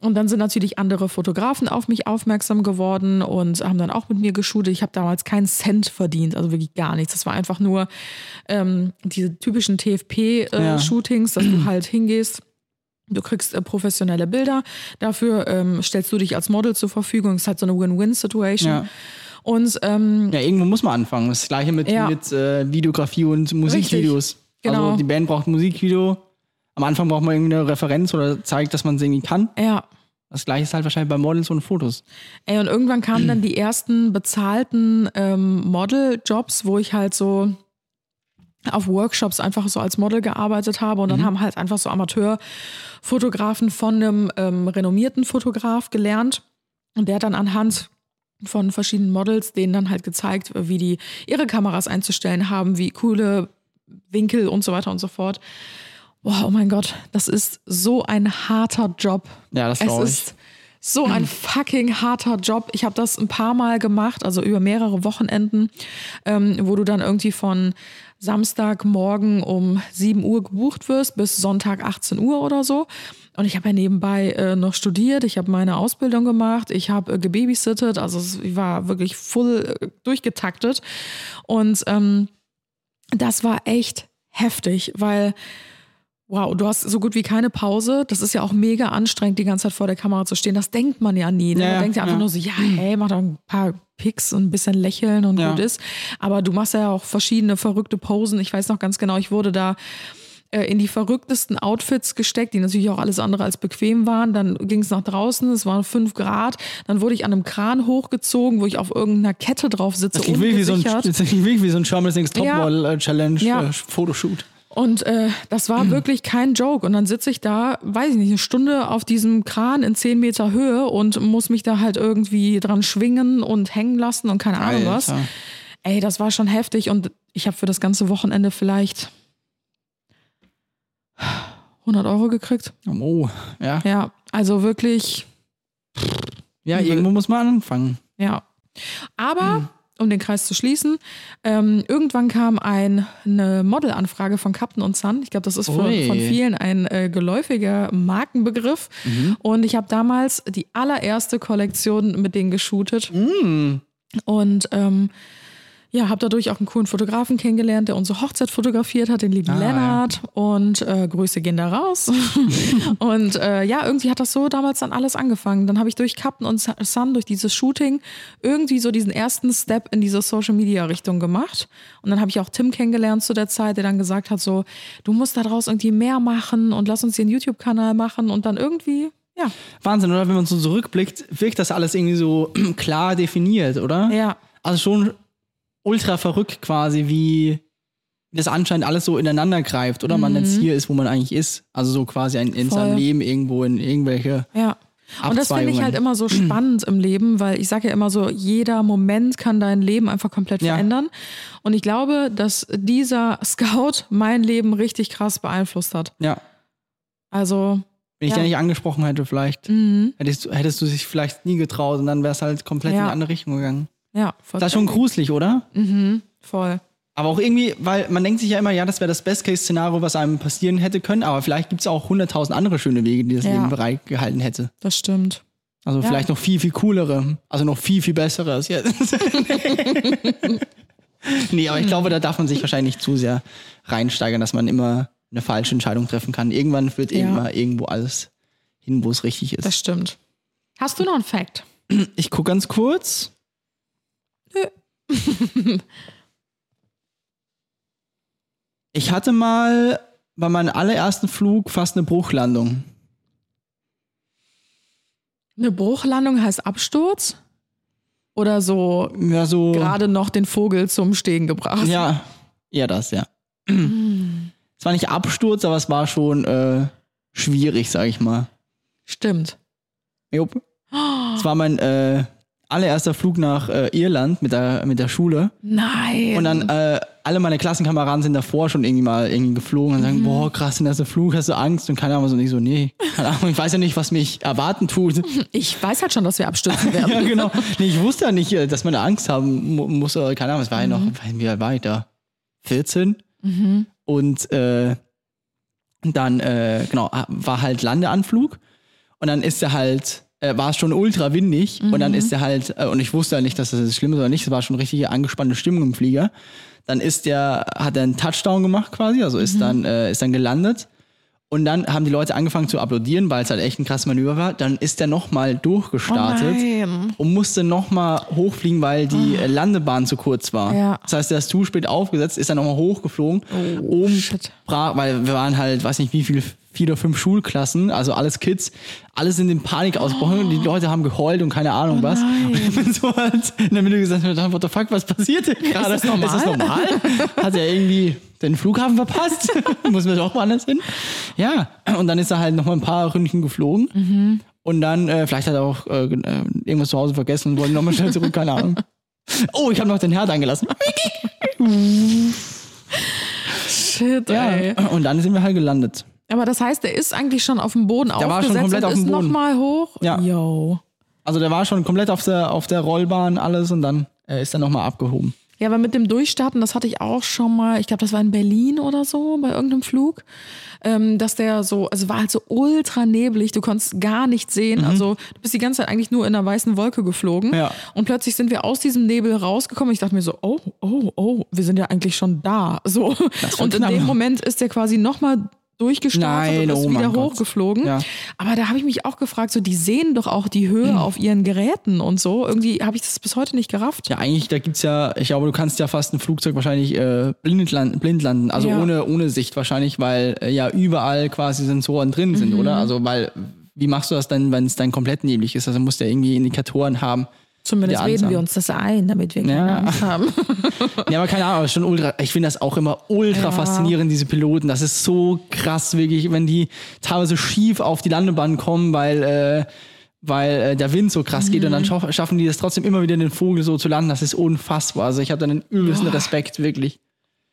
Und dann sind natürlich andere Fotografen auf mich aufmerksam geworden und haben dann auch mit mir geshootet. Ich habe damals keinen Cent verdient, also wirklich gar nichts. Das war einfach nur ähm, diese typischen Ja. TFP-Shootings, dass du halt hingehst. Du kriegst äh, professionelle Bilder. Dafür ähm, stellst du dich als Model zur Verfügung. Das ist halt so eine Win-Win-Situation. Ja. Und ähm, Ja, irgendwo muss man anfangen. Das gleiche mit, Ja. mit äh, Videografie und Musikvideos. Genau. Also die Band braucht ein Musikvideo. Am Anfang braucht man irgendeine Referenz oder zeigt, dass man es irgendwie kann. ja, Das gleiche ist halt wahrscheinlich bei Models und Fotos. Ey, und irgendwann kamen dann die ersten bezahlten ähm, Model-Jobs, wo ich halt so auf Workshops einfach so als Model gearbeitet habe und dann haben halt einfach so Amateurfotografen von einem ähm, renommierten Fotograf gelernt und der hat dann anhand von verschiedenen Models denen dann halt gezeigt, wie die ihre Kameras einzustellen haben, wie coole Winkel und so weiter und so fort. Wow, oh mein Gott, das ist so ein harter Job. Ja, das glaube ich. ist so ein fucking harter Job. Ich habe das ein paar Mal gemacht, also über mehrere Wochenenden, ähm, wo du dann irgendwie von Samstagmorgen um 7 Uhr gebucht wirst bis Sonntag 18 Uhr oder so. Und ich habe ja nebenbei äh, noch studiert, ich habe meine Ausbildung gemacht, ich habe äh, gebabysittet, also es- ich war wirklich voll äh, durchgetaktet. Und ähm, das war echt heftig, weil Wow, du hast so gut wie keine Pause. Das ist ja auch mega anstrengend, die ganze Zeit vor der Kamera zu stehen. Das denkt man ja nie. Ne? Ja, man denkt ja einfach ja. nur so, ja, hey, mach doch ein paar Pics und ein bisschen lächeln und Ja. gut ist. Aber du machst ja auch verschiedene verrückte Posen. Ich weiß noch ganz genau, ich wurde da äh, in die verrücktesten Outfits gesteckt, die natürlich auch alles andere als bequem waren. Dann ging es nach draußen, es waren fünf Grad. Dann wurde ich an einem Kran hochgezogen, wo ich auf irgendeiner Kette drauf sitze. Das klingt wie so ein, das klingt wie so ein Charmless Next Ja. Topmodel äh, Und äh, das war wirklich kein Joke. Und dann sitze ich da, weiß ich nicht, eine Stunde auf diesem Kran in 10 Meter Höhe und muss mich da halt irgendwie dran schwingen und hängen lassen und keine Ahnung was. Alter. Ey, das war schon heftig. Und ich habe für das ganze Wochenende vielleicht 100 Euro gekriegt. Oh, ja. Ja, also wirklich, Ja, irgendwo muss man anfangen. ja. Aber, um den Kreis zu schließen, ähm, irgendwann kam ein, eine Modelanfrage von Captain und Sun. Ich glaube, das ist von, von vielen ein äh, geläufiger Markenbegriff. Und ich habe damals die allererste Kollektion mit denen geshootet. Und ähm, Ja, habe dadurch auch einen coolen Fotografen kennengelernt, der unsere Hochzeit fotografiert hat, den lieben Ah, Lennart. Und äh, Grüße gehen da raus. und äh, ja, irgendwie hat das so damals dann alles angefangen. Dann habe ich durch Captain und Sun, durch dieses Shooting, irgendwie so diesen ersten Step in diese Social Media Richtung gemacht. Und dann habe ich auch Tim kennengelernt zu der Zeit, der dann gesagt hat: so, du musst daraus irgendwie mehr machen und lass uns hier einen YouTube-Kanal machen. Und dann irgendwie, ja, Wahnsinn, oder? Wenn man so zurückblickt, wirkt das alles irgendwie so klar definiert, oder? ja, Also schon ultra verrückt quasi, wie das anscheinend alles so ineinander greift, oder? Man jetzt hier ist, wo man eigentlich ist. Also so quasi ein, in Mhm. Voll. seinem Leben irgendwo in irgendwelche. Ja. Und das finde ich halt immer so spannend im Leben, weil ich sage ja immer so, jeder Moment kann dein Leben einfach komplett Ja. verändern. Und ich glaube, dass dieser Scout mein Leben richtig krass beeinflusst hat. Ja. Also, Wenn ich Ja. Mhm. dir nicht angesprochen hätte, vielleicht hättest, du, hättest du dich vielleicht nie getraut und dann wär's halt komplett in Ja. eine andere Richtung gegangen. Ja, voll. Das ist schon gruselig, oder? Voll. Aber auch irgendwie, weil man denkt sich ja immer, ja, das wäre das Best-Case-Szenario, was einem passieren hätte können, aber vielleicht gibt es auch hunderttausend andere schöne Wege, die das Ja. Leben bereitgehalten hätte. Das stimmt. Also Ja. vielleicht noch viel, viel coolere, also noch viel, viel bessere als jetzt. nee, aber ich glaube, da darf man sich wahrscheinlich nicht zu sehr reinsteigern, dass man immer eine falsche Entscheidung treffen kann. Irgendwann wird Ja. immer irgendwo alles hin, wo es richtig ist. Das stimmt. Hast du noch einen Fact? ich gucke ganz kurz. ich hatte mal bei meinem allerersten Flug fast eine Bruchlandung. Eine Bruchlandung heißt Absturz? Oder so Ja, so. gerade noch den Vogel zum Stehen gebracht? Ja, eher das, ja. es war nicht Absturz, aber es war schon äh, schwierig, sag ich mal. Stimmt. Jupp. Es war mein äh, allererster Flug nach äh, Irland mit der, mit der Schule. Nein. Und dann äh, alle meine Klassenkameraden sind davor schon irgendwie mal irgendwie geflogen und sagen, Mhm. boah, krass, der erste Flug, hast du Angst? Und keine Ahnung, so nicht so, nee, keine Ahnung, ich weiß ja nicht, was mich erwarten tut. ich weiß halt schon, dass wir abstürzen werden. ja, genau. Nee, ich wusste ja nicht, äh, dass man da Angst haben mu muss, keine Ahnung, es war ja noch, Mhm. wie alt war ich da? 14? Und äh, dann, äh, genau, war halt Landeanflug und dann ist er halt, äh, war es schon ultra windig und dann ist er halt, äh, und ich wusste ja nicht, dass das schlimm ist oder nicht, es war schon richtig angespannte Stimmung im Flieger. Dann ist der, hat er einen Touchdown gemacht quasi, also ist dann, äh, ist dann gelandet. Und dann haben die Leute angefangen zu applaudieren, weil es halt echt ein krasses Manöver war. Dann ist er nochmal durchgestartet Nein. und musste nochmal hochfliegen, weil die äh, Landebahn zu kurz war. Ja. Das heißt, der ist zu spät aufgesetzt, ist dann nochmal hochgeflogen. Oh, shit. brach, weil wir waren halt, weiß nicht wie viel, vier oder fünf Schulklassen, also alles Kids, alle sind in Panik ausgebrochen und die Leute haben geheult und keine Ahnung was. Oh nein. Und ich bin so halt in der Mitte gesagt, what the fuck, was passiert hier gerade? das normal? Ist das normal? Hat er irgendwie den Flughafen verpasst? Muss man doch woanders hin? Ja, und dann ist er halt nochmal ein paar Ründchen geflogen. Mhm. Und dann, äh, vielleicht hat er auch äh, äh, irgendwas zu Hause vergessen und wollte nochmal schnell zurück, keine Ahnung. Oh, ich habe noch den Herd eingelassen. Shit, ey. Und dann sind wir halt gelandet. Aber das heißt, der ist eigentlich schon auf dem Boden Der war aufgesetzt schon komplett und auf dem ist Boden. nochmal hoch? Ja. Yo. Also der war schon komplett auf der, auf der Rollbahn alles und dann äh, ist er nochmal abgehoben. Ja, aber mit dem Durchstarten, das hatte ich auch schon mal, ich glaube, das war in Berlin oder so, bei irgendeinem Flug, ähm, dass der so, also war halt so ultra neblig, du konntest gar nichts sehen. Also du bist die ganze Zeit eigentlich nur in einer weißen Wolke geflogen. Mhm. Ja. Und plötzlich sind wir aus diesem Nebel rausgekommen. Ich dachte mir so, oh, oh, oh, wir sind ja eigentlich schon da. So. Und in dem Moment ist der quasi nochmal durchgestartet Nein, und ist oh wieder hochgeflogen. Ja. Aber da habe ich mich auch gefragt, so die sehen doch auch die Höhe auf ihren Geräten und so. Irgendwie habe ich das bis heute nicht gerafft. Ja, eigentlich, da gibt's ja, ich glaube, du kannst ja fast ein Flugzeug wahrscheinlich äh, blind, landen, blind landen, also Ja. ohne, ohne Sicht wahrscheinlich, weil äh, ja überall quasi Sensoren drin Mhm. sind, oder? Also, weil, wie machst du das dann, wenn es dann komplett neblig ist? Also musst du ja irgendwie Indikatoren haben. Zumindest reden wir uns das ein, damit wir keine Ja. Angst haben. Ja, aber keine Ahnung, aber schon ultra, ich finde das auch immer ultra Ja. faszinierend, diese Piloten. Das ist so krass, wirklich, wenn die teilweise schief auf die Landebahn kommen, weil, äh, weil äh, der Wind so krass geht und Mhm. dann schaff, schaffen die das trotzdem immer wieder den Vogel so zu landen. Das ist unfassbar. Also ich habe da einen übelsten Respekt, wirklich.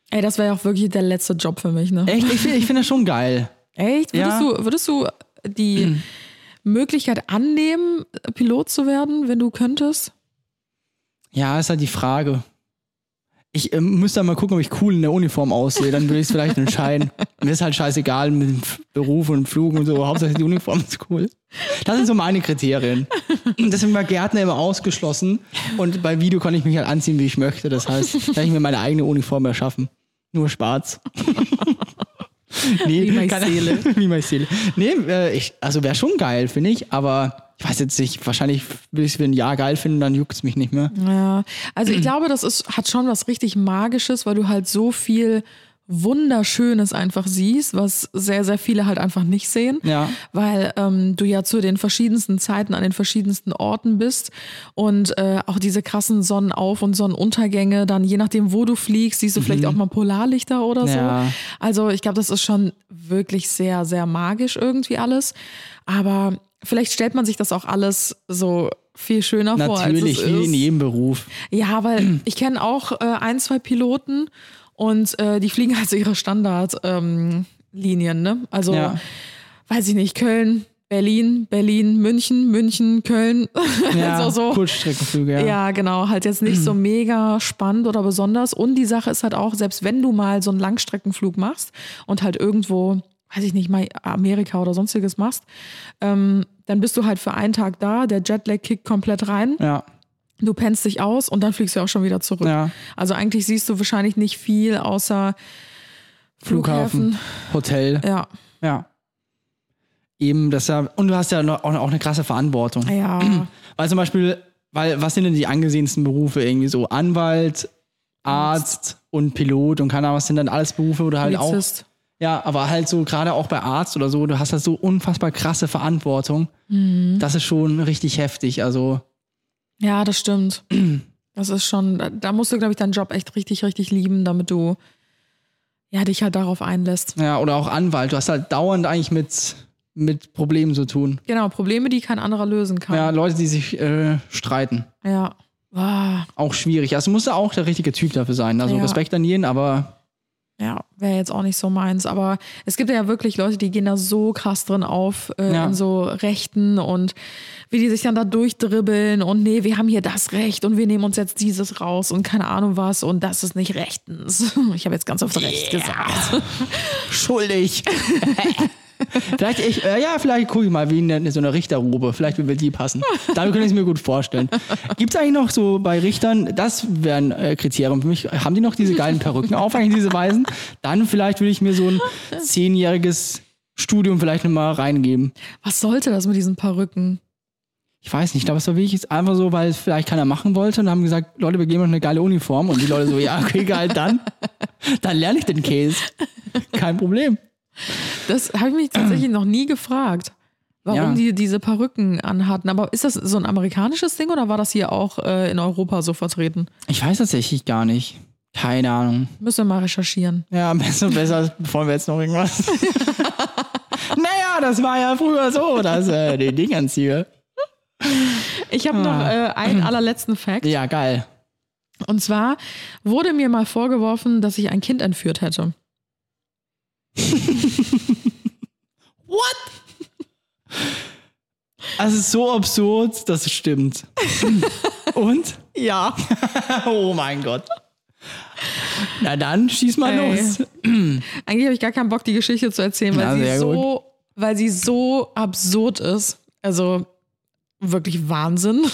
Ey, das wäre ja auch wirklich der letzte Job für mich, ne? Echt, ich finde ich find das schon geil. Echt? Würdest, Ja. du, würdest du die Möglichkeit annehmen, Pilot zu werden, wenn du könntest? Ja, ist halt die Frage. Ich ähm, müsste mal gucken, ob ich cool in der Uniform aussehe. Dann würde ich es vielleicht entscheiden. Mir ist halt scheißegal mit dem Beruf und Flug und so. Hauptsache die Uniform ist cool. Das sind so meine Kriterien. Deswegen war Gärtner immer ausgeschlossen. Und bei Video kann ich mich halt anziehen, wie ich möchte. Das heißt, kann ich mir meine eigene Uniform erschaffen. Nur schwarz. nee, Wie meine Seele. wie meine Seele. Nee, äh, ich, also wäre schon geil, finde ich. Aber ich weiß jetzt nicht, wahrscheinlich will ich es für ein Jahr geil finden, dann juckt es mich nicht mehr. Ja, also ich glaube, das ist, hat schon was richtig Magisches, weil du halt so viel Wunderschönes einfach siehst, was sehr, sehr viele halt einfach nicht sehen. Ja. Weil ähm, du ja zu den verschiedensten Zeiten an den verschiedensten Orten bist und äh, auch diese krassen Sonnenauf- und Sonnenuntergänge, dann je nachdem, wo du fliegst, siehst du vielleicht auch mal Polarlichter oder so. Ja. Also ich glaube, das ist schon wirklich sehr, sehr magisch irgendwie alles. Aber vielleicht stellt man sich das auch alles so viel schöner vor. als Natürlich, wie ist. in jedem Beruf. Ja, weil ich kenne auch äh, ein, zwei Piloten und äh, die fliegen halt so ihre Standardlinien, ähm, ne? Also, Ja. weiß ich nicht, Köln, Berlin, Berlin, München, München, Köln. Ja, also so. Kurzstreckenflüge, ja. Ja, genau, halt jetzt nicht so mega spannend oder besonders. Und die Sache ist halt auch, selbst wenn du mal so einen Langstreckenflug machst und halt irgendwo, weiß ich nicht, mal Amerika oder sonstiges machst, ähm, dann bist du halt für einen Tag da, der Jetlag kickt komplett rein, Ja, du pennst dich aus und dann fliegst du auch schon wieder zurück. ja. Also eigentlich siehst du wahrscheinlich nicht viel außer Flughafen, Hotel, Ja, ja. Eben, das ja, und du hast ja noch, auch, auch eine krasse Verantwortung. ja. Weil zum Beispiel, weil, was sind denn die angesehensten Berufe irgendwie so? Anwalt, Arzt und Pilot und keine Ahnung, was sind dann alles Berufe, wo du halt auch, Polizist. ja, aber halt so, gerade auch bei Arzt oder so, du hast halt so unfassbar krasse Verantwortung. Mhm. Das ist schon richtig heftig. Also, Ja, das stimmt. Das ist schon, da, musst du, glaube ich, deinen Job echt richtig, richtig lieben, damit du ja, dich halt darauf einlässt. ja, oder auch Anwalt. Du hast halt dauernd eigentlich mit, mit Problemen zu tun. Genau, Probleme, die kein anderer lösen kann. Ja, Leute, die sich äh, streiten. Ja. Ah, Auch schwierig. Also musst du auch der richtige Typ dafür sein. Also Ja. Respekt an jeden, aber ja, wäre jetzt auch nicht so meins. Aber es gibt ja wirklich Leute, die gehen da so krass drin auf, äh, Ja. in so Rechten und wie die sich dann da durchdribbeln und nee, wir haben hier das Recht und wir nehmen uns jetzt dieses raus und keine Ahnung was und das ist nicht rechtens. Ich habe jetzt ganz oft Recht gesagt. schuldig. vielleicht, ich, äh, ja, vielleicht gucke ich mal, wie in so eine Richterrobe. Vielleicht würde die passen. Damit könnte ich es mir gut vorstellen. Gibt es eigentlich noch so bei Richtern, das wäre ein äh, Kriterium für mich, haben die noch diese geilen Perücken auf, eigentlich diese Weisen? Dann vielleicht würde ich mir so ein zehnjähriges Studium vielleicht nochmal reingeben. Was sollte das mit diesen Perücken? Ich weiß nicht, ich glaube, es war wirklich einfach so, weil es vielleicht keiner machen wollte und haben gesagt, Leute, wir geben euch eine geile Uniform. Und die Leute so, ja, okay, geil, dann, dann lerne ich den Käse. Kein Problem. Das habe ich mich tatsächlich noch nie gefragt, warum Ja. die diese Perücken anhatten. Aber ist das so ein amerikanisches Ding oder war das hier auch äh, in Europa so vertreten? Ich weiß tatsächlich gar nicht. Keine Ahnung. Müssen wir mal recherchieren. Ja, besser, besser, bevor wir jetzt noch irgendwas. naja, das war ja früher so, dass äh, die Ding anziehe. Ich habe noch äh, einen allerletzten Fact. Ja, geil. Und zwar wurde mir mal vorgeworfen, dass ich ein Kind entführt hätte. Also es ist so absurd, dass es stimmt. Und? Ja. oh mein Gott. Na dann, schieß mal Ey. los. Eigentlich habe ich gar keinen Bock, die Geschichte zu erzählen, weil, Na, sie so, weil sie so absurd ist. Also wirklich Wahnsinn.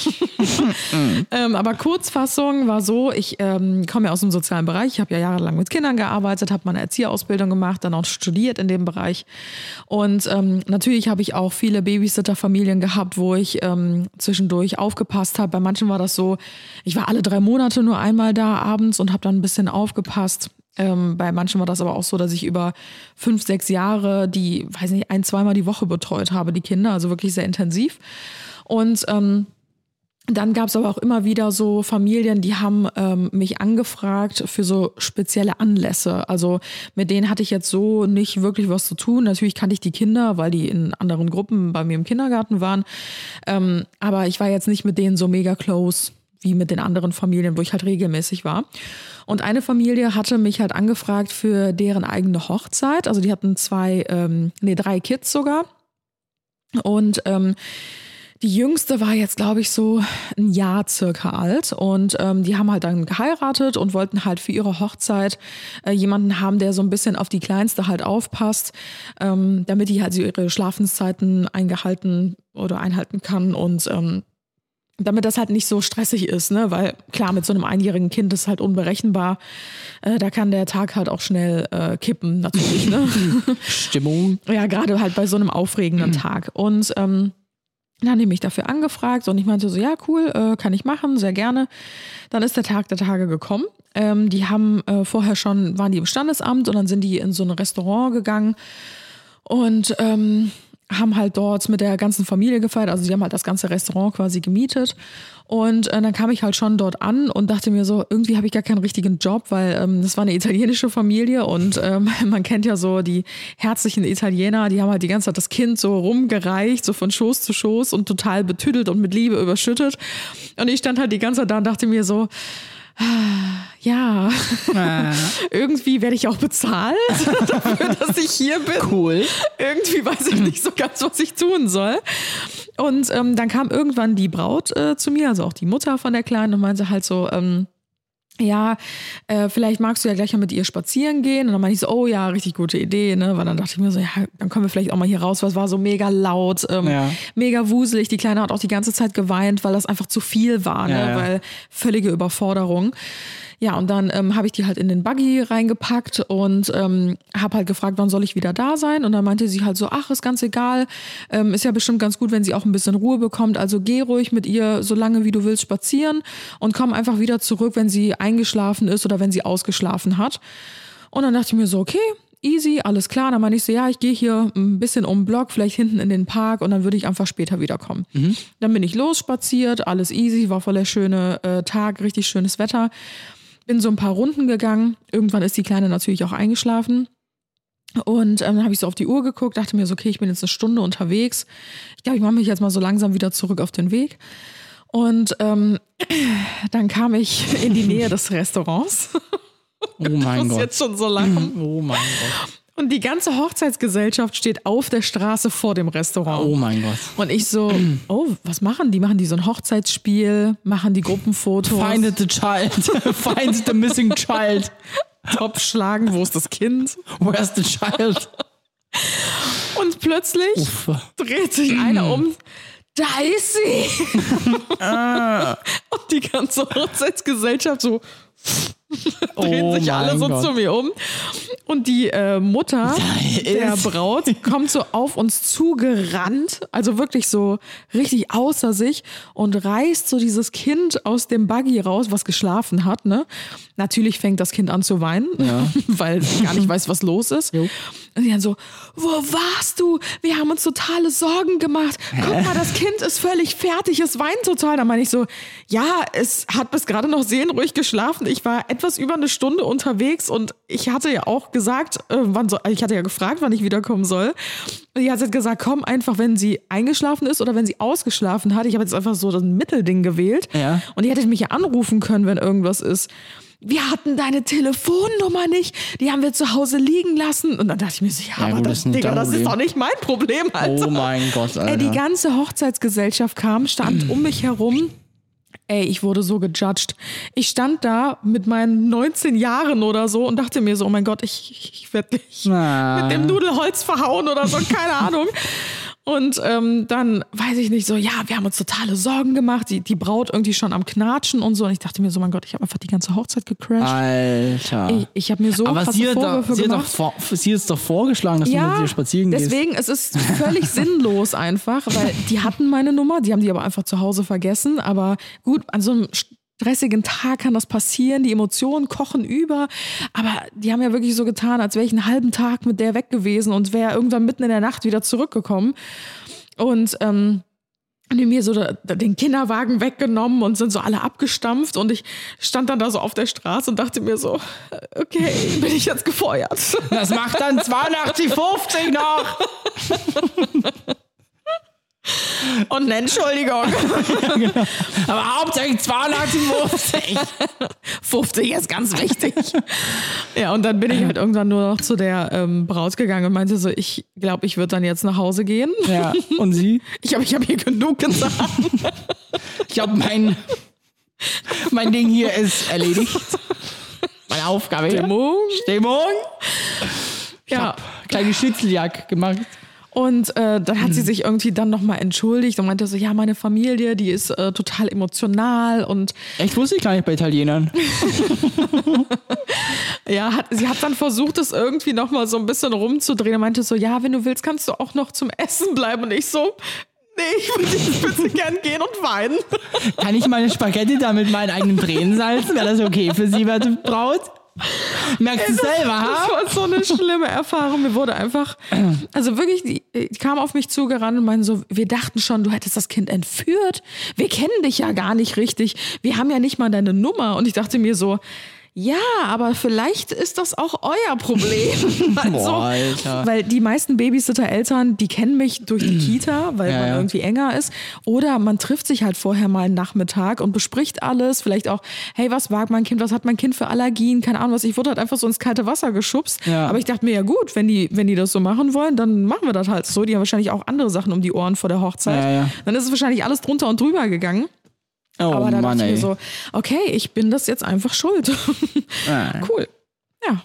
ähm, aber Kurzfassung war so, ich ähm, komme ja aus dem sozialen Bereich, ich habe ja jahrelang mit Kindern gearbeitet, habe meine Erzieherausbildung gemacht, dann auch studiert in dem Bereich. Und ähm, natürlich habe ich auch viele Babysitter-Familien gehabt, wo ich ähm, zwischendurch aufgepasst habe. Bei manchen war das so, ich war alle drei Monate nur einmal da abends und habe dann ein bisschen aufgepasst. Ähm, bei manchen war das aber auch so, dass ich über fünf, sechs Jahre die, weiß nicht, ein, zweimal die Woche betreut habe, die Kinder, also wirklich sehr intensiv. Und ähm, dann gab es aber auch immer wieder so Familien, die haben ähm, mich angefragt für so spezielle Anlässe. Also mit denen hatte ich jetzt so nicht wirklich was zu tun. Natürlich kannte ich die Kinder, weil die in anderen Gruppen bei mir im Kindergarten waren. Ähm, aber ich war jetzt nicht mit denen so mega close wie mit den anderen Familien, wo ich halt regelmäßig war. Und eine Familie hatte mich halt angefragt für deren eigene Hochzeit. Also die hatten zwei, ähm, nee, drei Kids sogar. Und ähm, Die jüngste war jetzt, glaube ich, so ein Jahr circa alt. Und ähm, die haben halt dann geheiratet und wollten halt für ihre Hochzeit äh, jemanden haben, der so ein bisschen auf die Kleinste halt aufpasst, ähm, damit die halt so ihre Schlafenszeiten eingehalten oder einhalten kann. Und ähm, damit das halt nicht so stressig ist, ne? Weil klar, mit so einem einjährigen Kind ist halt unberechenbar. Äh, da kann der Tag halt auch schnell äh, kippen, natürlich, ne? Stimmung. ja, gerade halt bei so einem aufregenden Tag. Und ähm, dann haben die mich dafür angefragt und ich meinte so, ja, cool, äh, kann ich machen, sehr gerne. Dann ist der Tag der Tage gekommen. Ähm, die haben äh, vorher schon, waren die im Standesamt und dann sind die in so ein Restaurant gegangen und ähm, haben halt dort mit der ganzen Familie gefeiert. Also sie haben halt das ganze Restaurant quasi gemietet. Und äh, dann kam ich halt schon dort an und dachte mir so, irgendwie habe ich gar keinen richtigen Job, weil ähm, das war eine italienische Familie und ähm, man kennt ja so die herzlichen Italiener, die haben halt die ganze Zeit das Kind so rumgereicht, so von Schoß zu Schoß und total betüdelt und mit Liebe überschüttet. Und ich stand halt die ganze Zeit da und dachte mir so, ja, irgendwie werde ich auch bezahlt dafür, dass ich hier bin. Cool. Irgendwie weiß ich nicht so ganz, was ich tun soll. Und ähm, dann kam irgendwann die Braut äh, zu mir, also auch die Mutter von der Kleinen, und meinte halt so, ähm, ja, äh, vielleicht magst du ja gleich mal mit ihr spazieren gehen. Und dann meinte ich so, oh ja, richtig gute Idee, ne? Weil dann dachte ich mir so, ja, dann kommen wir vielleicht auch mal hier raus, weil es war so mega laut, ähm, Ja. mega wuselig. Die Kleine hat auch die ganze Zeit geweint, weil das einfach zu viel war, ne? Ja, ja. Weil völlige Überforderung. Ja, und dann ähm, habe ich die halt in den Buggy reingepackt und ähm, habe halt gefragt, wann soll ich wieder da sein? Und dann meinte sie halt so, ach, ist ganz egal, ähm, ist ja bestimmt ganz gut, wenn sie auch ein bisschen Ruhe bekommt. Also geh ruhig mit ihr so lange wie du willst spazieren und komm einfach wieder zurück, wenn sie eingeschlafen ist oder wenn sie ausgeschlafen hat. Und dann dachte ich mir so, okay, easy, alles klar. Dann meinte ich so, ja, ich gehe hier ein bisschen um den Block, vielleicht hinten in den Park und dann würde ich einfach später wiederkommen. Dann bin ich losspaziert, alles easy, war voll der schöne äh, Tag, richtig schönes Wetter. Bin so ein paar Runden gegangen. Irgendwann ist die Kleine natürlich auch eingeschlafen. Und ähm, dann habe ich so auf die Uhr geguckt, dachte mir so, okay, ich bin jetzt eine Stunde unterwegs. Ich glaube, ich mache mich jetzt mal so langsam wieder zurück auf den Weg. Und ähm, dann kam ich in die Nähe des Restaurants. Oh mein Gott. jetzt schon so lachen. Oh mein Gott. Und die ganze Hochzeitsgesellschaft steht auf der Straße vor dem Restaurant. Oh mein Gott. Und ich so, oh, was machen die? Machen die so ein Hochzeitsspiel? Machen die Gruppenfotos? Find the child. Find the missing child. Top schlagen, wo ist das Kind? Where's the child? Und plötzlich Uff. dreht sich einer um. Da ist sie! Und die ganze Hochzeitsgesellschaft so drehen Oh sich alle so Gott. zu mir um. Und die äh, Mutter der Braut kommt so auf uns zugerannt, also wirklich so richtig außer sich und reißt so dieses Kind aus dem Buggy raus, was geschlafen hat. Ne? Natürlich fängt das Kind an zu weinen, weil es gar nicht weiß, was los ist. Und die dann so, wo warst du? Wir haben uns totale Sorgen gemacht. Guck mal, das Kind ist völlig fertig, es weint total. Da meine ich so, ja, es hat bis gerade noch seelenruhig geschlafen. Ich war etwas über eine Stunde unterwegs und ich hatte ja auch gesagt, äh, wann soll, ich hatte ja gefragt, wann ich wiederkommen soll. Und die hat jetzt gesagt, komm einfach, wenn sie eingeschlafen ist oder wenn sie ausgeschlafen hat. Ich habe jetzt einfach so das Mittelding gewählt. Ja. Und die hätte mich ja anrufen können, wenn irgendwas ist. Wir hatten deine Telefonnummer nicht, die haben wir zu Hause liegen lassen. Und dann dachte ich mir so, ja, Ja, aber gut, das, das Digga, das ist doch nicht mein Problem, Alter. Oh mein Gott, Alter. Ey, die ganze Hochzeitsgesellschaft kam, stand um mich herum. Ey, ich wurde so gejudged. Ich stand da mit meinen 19 Jahren oder so und dachte mir so, oh mein Gott, ich, ich werde dich mit dem Nudelholz verhauen oder so, keine Ahnung. Und ähm, dann weiß ich nicht so, ja, wir haben uns totale Sorgen gemacht. Die, die Braut irgendwie schon am Knatschen und so. Und ich dachte mir so, mein Gott, ich habe einfach die ganze Hochzeit gecrashed. Alter. Ich, ich habe mir so Aber sie hat, Vorwürfe sie, hat gemacht. vor, sie ist doch vorgeschlagen, dass du mit dir spazieren gehst. deswegen, es ist völlig sinnlos einfach, weil die hatten meine Nummer, die haben die aber einfach zu Hause vergessen. Aber gut, an so einem stressigen Tag kann das passieren, die Emotionen kochen über. Aber die haben ja wirklich so getan, als wäre ich einen halben Tag mit der weg gewesen und wäre irgendwann mitten in der Nacht wieder zurückgekommen. Und ähm, haben die mir so den Kinderwagen weggenommen und sind so alle abgestampft und ich stand dann da so auf der Straße und dachte mir so, okay, bin ich jetzt gefeuert. Das macht dann 82,50 noch. Und eine Entschuldigung. Aber hauptsächlich 250. 50 ist ganz wichtig. ja, und dann bin ich halt irgendwann nur noch zu der ähm, Braut gegangen und meinte so, ich glaube, ich würde dann jetzt nach Hause gehen. Ja, und sie? Ich habe ich hab hier genug gesagt. Ich glaube, mein, mein Ding hier ist erledigt. Meine Aufgabe. Stimmung. Stimmung. Ja. Kleine Schnitzeljagd gemacht. Und äh, dann hat sie sich irgendwie dann nochmal entschuldigt und meinte so, ja, meine Familie, die ist äh, total emotional und Echt wusste ich gar nicht bei Italienern. ja, hat, sie hat dann versucht, es irgendwie nochmal so ein bisschen rumzudrehen und meinte so, ja, wenn du willst, kannst du auch noch zum Essen bleiben. Und ich so, nee, ich würde ich würde gern gehen und weinen. Kann ich meine Spaghetti da mit meinen eigenen Tränen salzen? Wäre das okay für Sie, werte Braut? Merkst du selber, Das ha? war so eine schlimme Erfahrung. Mir wurde einfach, also wirklich, die, die kam auf mich zugerannt und meinte so, wir dachten schon, du hättest das Kind entführt. Wir kennen dich ja gar nicht richtig. Wir haben ja nicht mal deine Nummer. Und ich dachte mir so, ja, aber vielleicht ist das auch euer Problem. also, Boah, Alter. Weil die meisten Babysitter-Eltern, die kennen mich durch die Kita, weil Ja, man ja. irgendwie enger ist. Oder man trifft sich halt vorher mal einen Nachmittag und bespricht alles. Vielleicht auch, hey, was mag mein Kind, was hat mein Kind für Allergien, keine Ahnung was. Ich wurde halt einfach so ins kalte Wasser geschubst. Ja. Aber ich dachte mir, ja gut, wenn die, wenn die das so machen wollen, dann machen wir das halt so. Die haben wahrscheinlich auch andere Sachen um die Ohren vor der Hochzeit. Dann ist es wahrscheinlich alles drunter und drüber gegangen. Oh Aber da Mann, dachte ich mir so, okay, ich bin das jetzt einfach schuld. Ah. cool. Ja,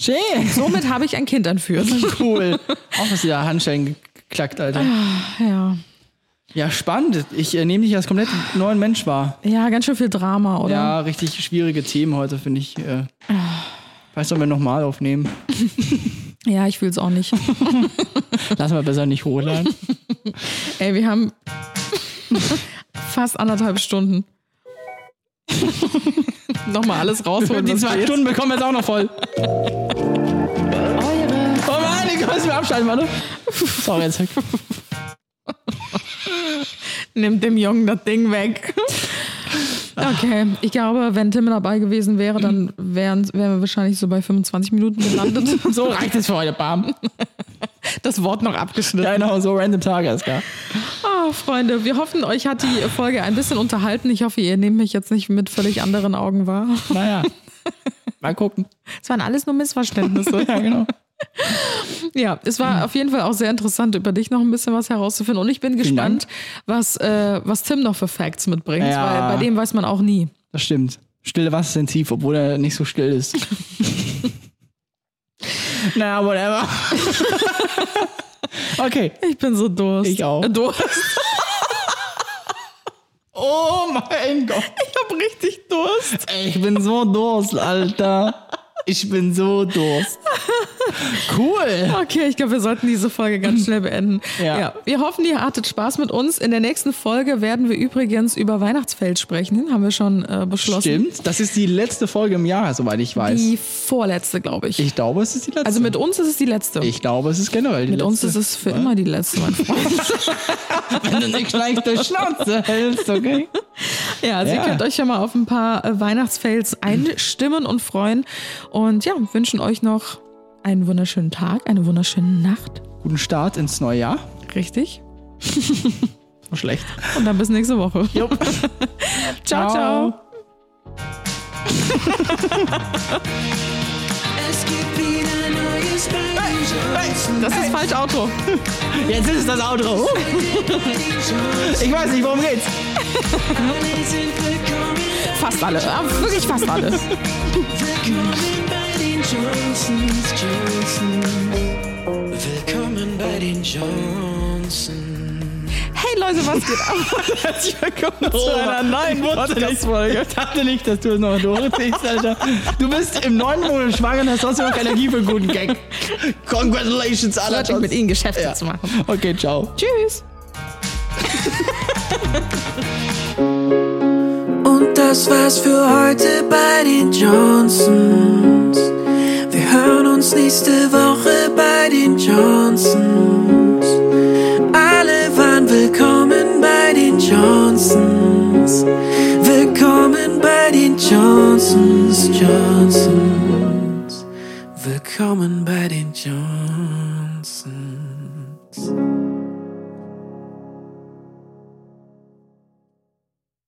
Schön. somit habe ich ein Kind entführt. Cool. Auch was wieder Handschellen geklackt, Alter. ja. Ja, spannend. Ich äh, nehme dich als komplett neuen Mensch wahr. Ja, ganz schön viel Drama, oder? Ja, richtig schwierige Themen heute, finde ich. Äh, weiß sollen wir nochmal aufnehmen? Ja, ich fühle es auch nicht. Lassen wir besser nicht hochladen. Ey, wir haben fast anderthalb Stunden. Nochmal alles rausholen. Die zwei geht. Stunden bekommen wir jetzt auch noch voll. Eure. Oh Mann, ich muss mir abschalten, warte. Sorry, jetzt weg. Nimmt dem Jungen das Ding weg. Okay, ich glaube, wenn Tim dabei gewesen wäre, dann wären, wären wir wahrscheinlich so bei 25 Minuten gelandet. So reicht es für heute, Bam. Das Wort noch abgeschnitten. Genau, so random Tage ist gar. Ah, Freunde, wir hoffen, euch hat die Folge ein bisschen unterhalten. Ich hoffe, ihr nehmt mich jetzt nicht mit völlig anderen Augen wahr. Naja, mal gucken. Es waren alles nur Missverständnisse. Ja, genau. Ja, es war auf jeden Fall auch sehr interessant, über dich noch ein bisschen was herauszufinden. Und ich bin gespannt, was, äh, was Tim noch für Facts mitbringt, Ja. weil bei dem weiß man auch nie. Das stimmt. Stille Wasser sind tief, obwohl er nicht so still ist. naja, whatever. Okay. Ich bin so Durst. Ich auch. Durst. Oh mein Gott. Ich hab richtig Durst. Ey, Ich bin so Durst, Alter. Ich bin so Durst. Cool. Okay, ich glaube, wir sollten diese Folge ganz schnell beenden. Ja. wir hoffen, ihr hattet Spaß mit uns. In der nächsten Folge werden wir übrigens über Weihnachtsfeld sprechen. Haben wir schon äh, beschlossen. Stimmt. Das ist die letzte Folge im Jahr, soweit ich weiß. Die vorletzte, glaube ich. ich glaube, es ist die letzte. Also mit uns ist es die letzte. ich glaube, es ist generell die mit uns letzte. ist es für immer die letzte, mein Freund. Wenn du nicht gleich durch Schnauze hältst, okay? Ja, also Ja. ihr könnt euch ja mal auf ein paar äh, Weihnachtsfails einstimmen und freuen. Und ja, wünschen euch noch einen wunderschönen Tag, eine wunderschöne Nacht. Guten Start ins neue Jahr. Richtig? So schlecht. Und dann bis nächste Woche. Jupp. Ciao, ciao. Es gibt wieder Neues Johnson. Das ist falsch Auto. Jetzt ist es das Outro. Ich weiß nicht, worum geht's. Fast alle. Wirklich fast alle. Johnsons, Johnson. Willkommen bei den Johnson. Hey Leute, was geht ab? Herzlich willkommen zu einer neuen Podcast-Folge. Ich dachte nicht, dass du es noch durchziehst, Alter. Du bist im neunten Monat schwanger und hast trotzdem noch Energie für einen guten Gag. Congratulations, Alter. Leute, mit ihnen Geschäfte Ja. zu machen. Okay, ciao. Tschüss. Und das war's für heute bei den Johnsons hören uns nächste Woche bei den Johnsons. Alle waren willkommen bei den Johnsons. Willkommen bei den Johnsons, Johnsons. Willkommen bei den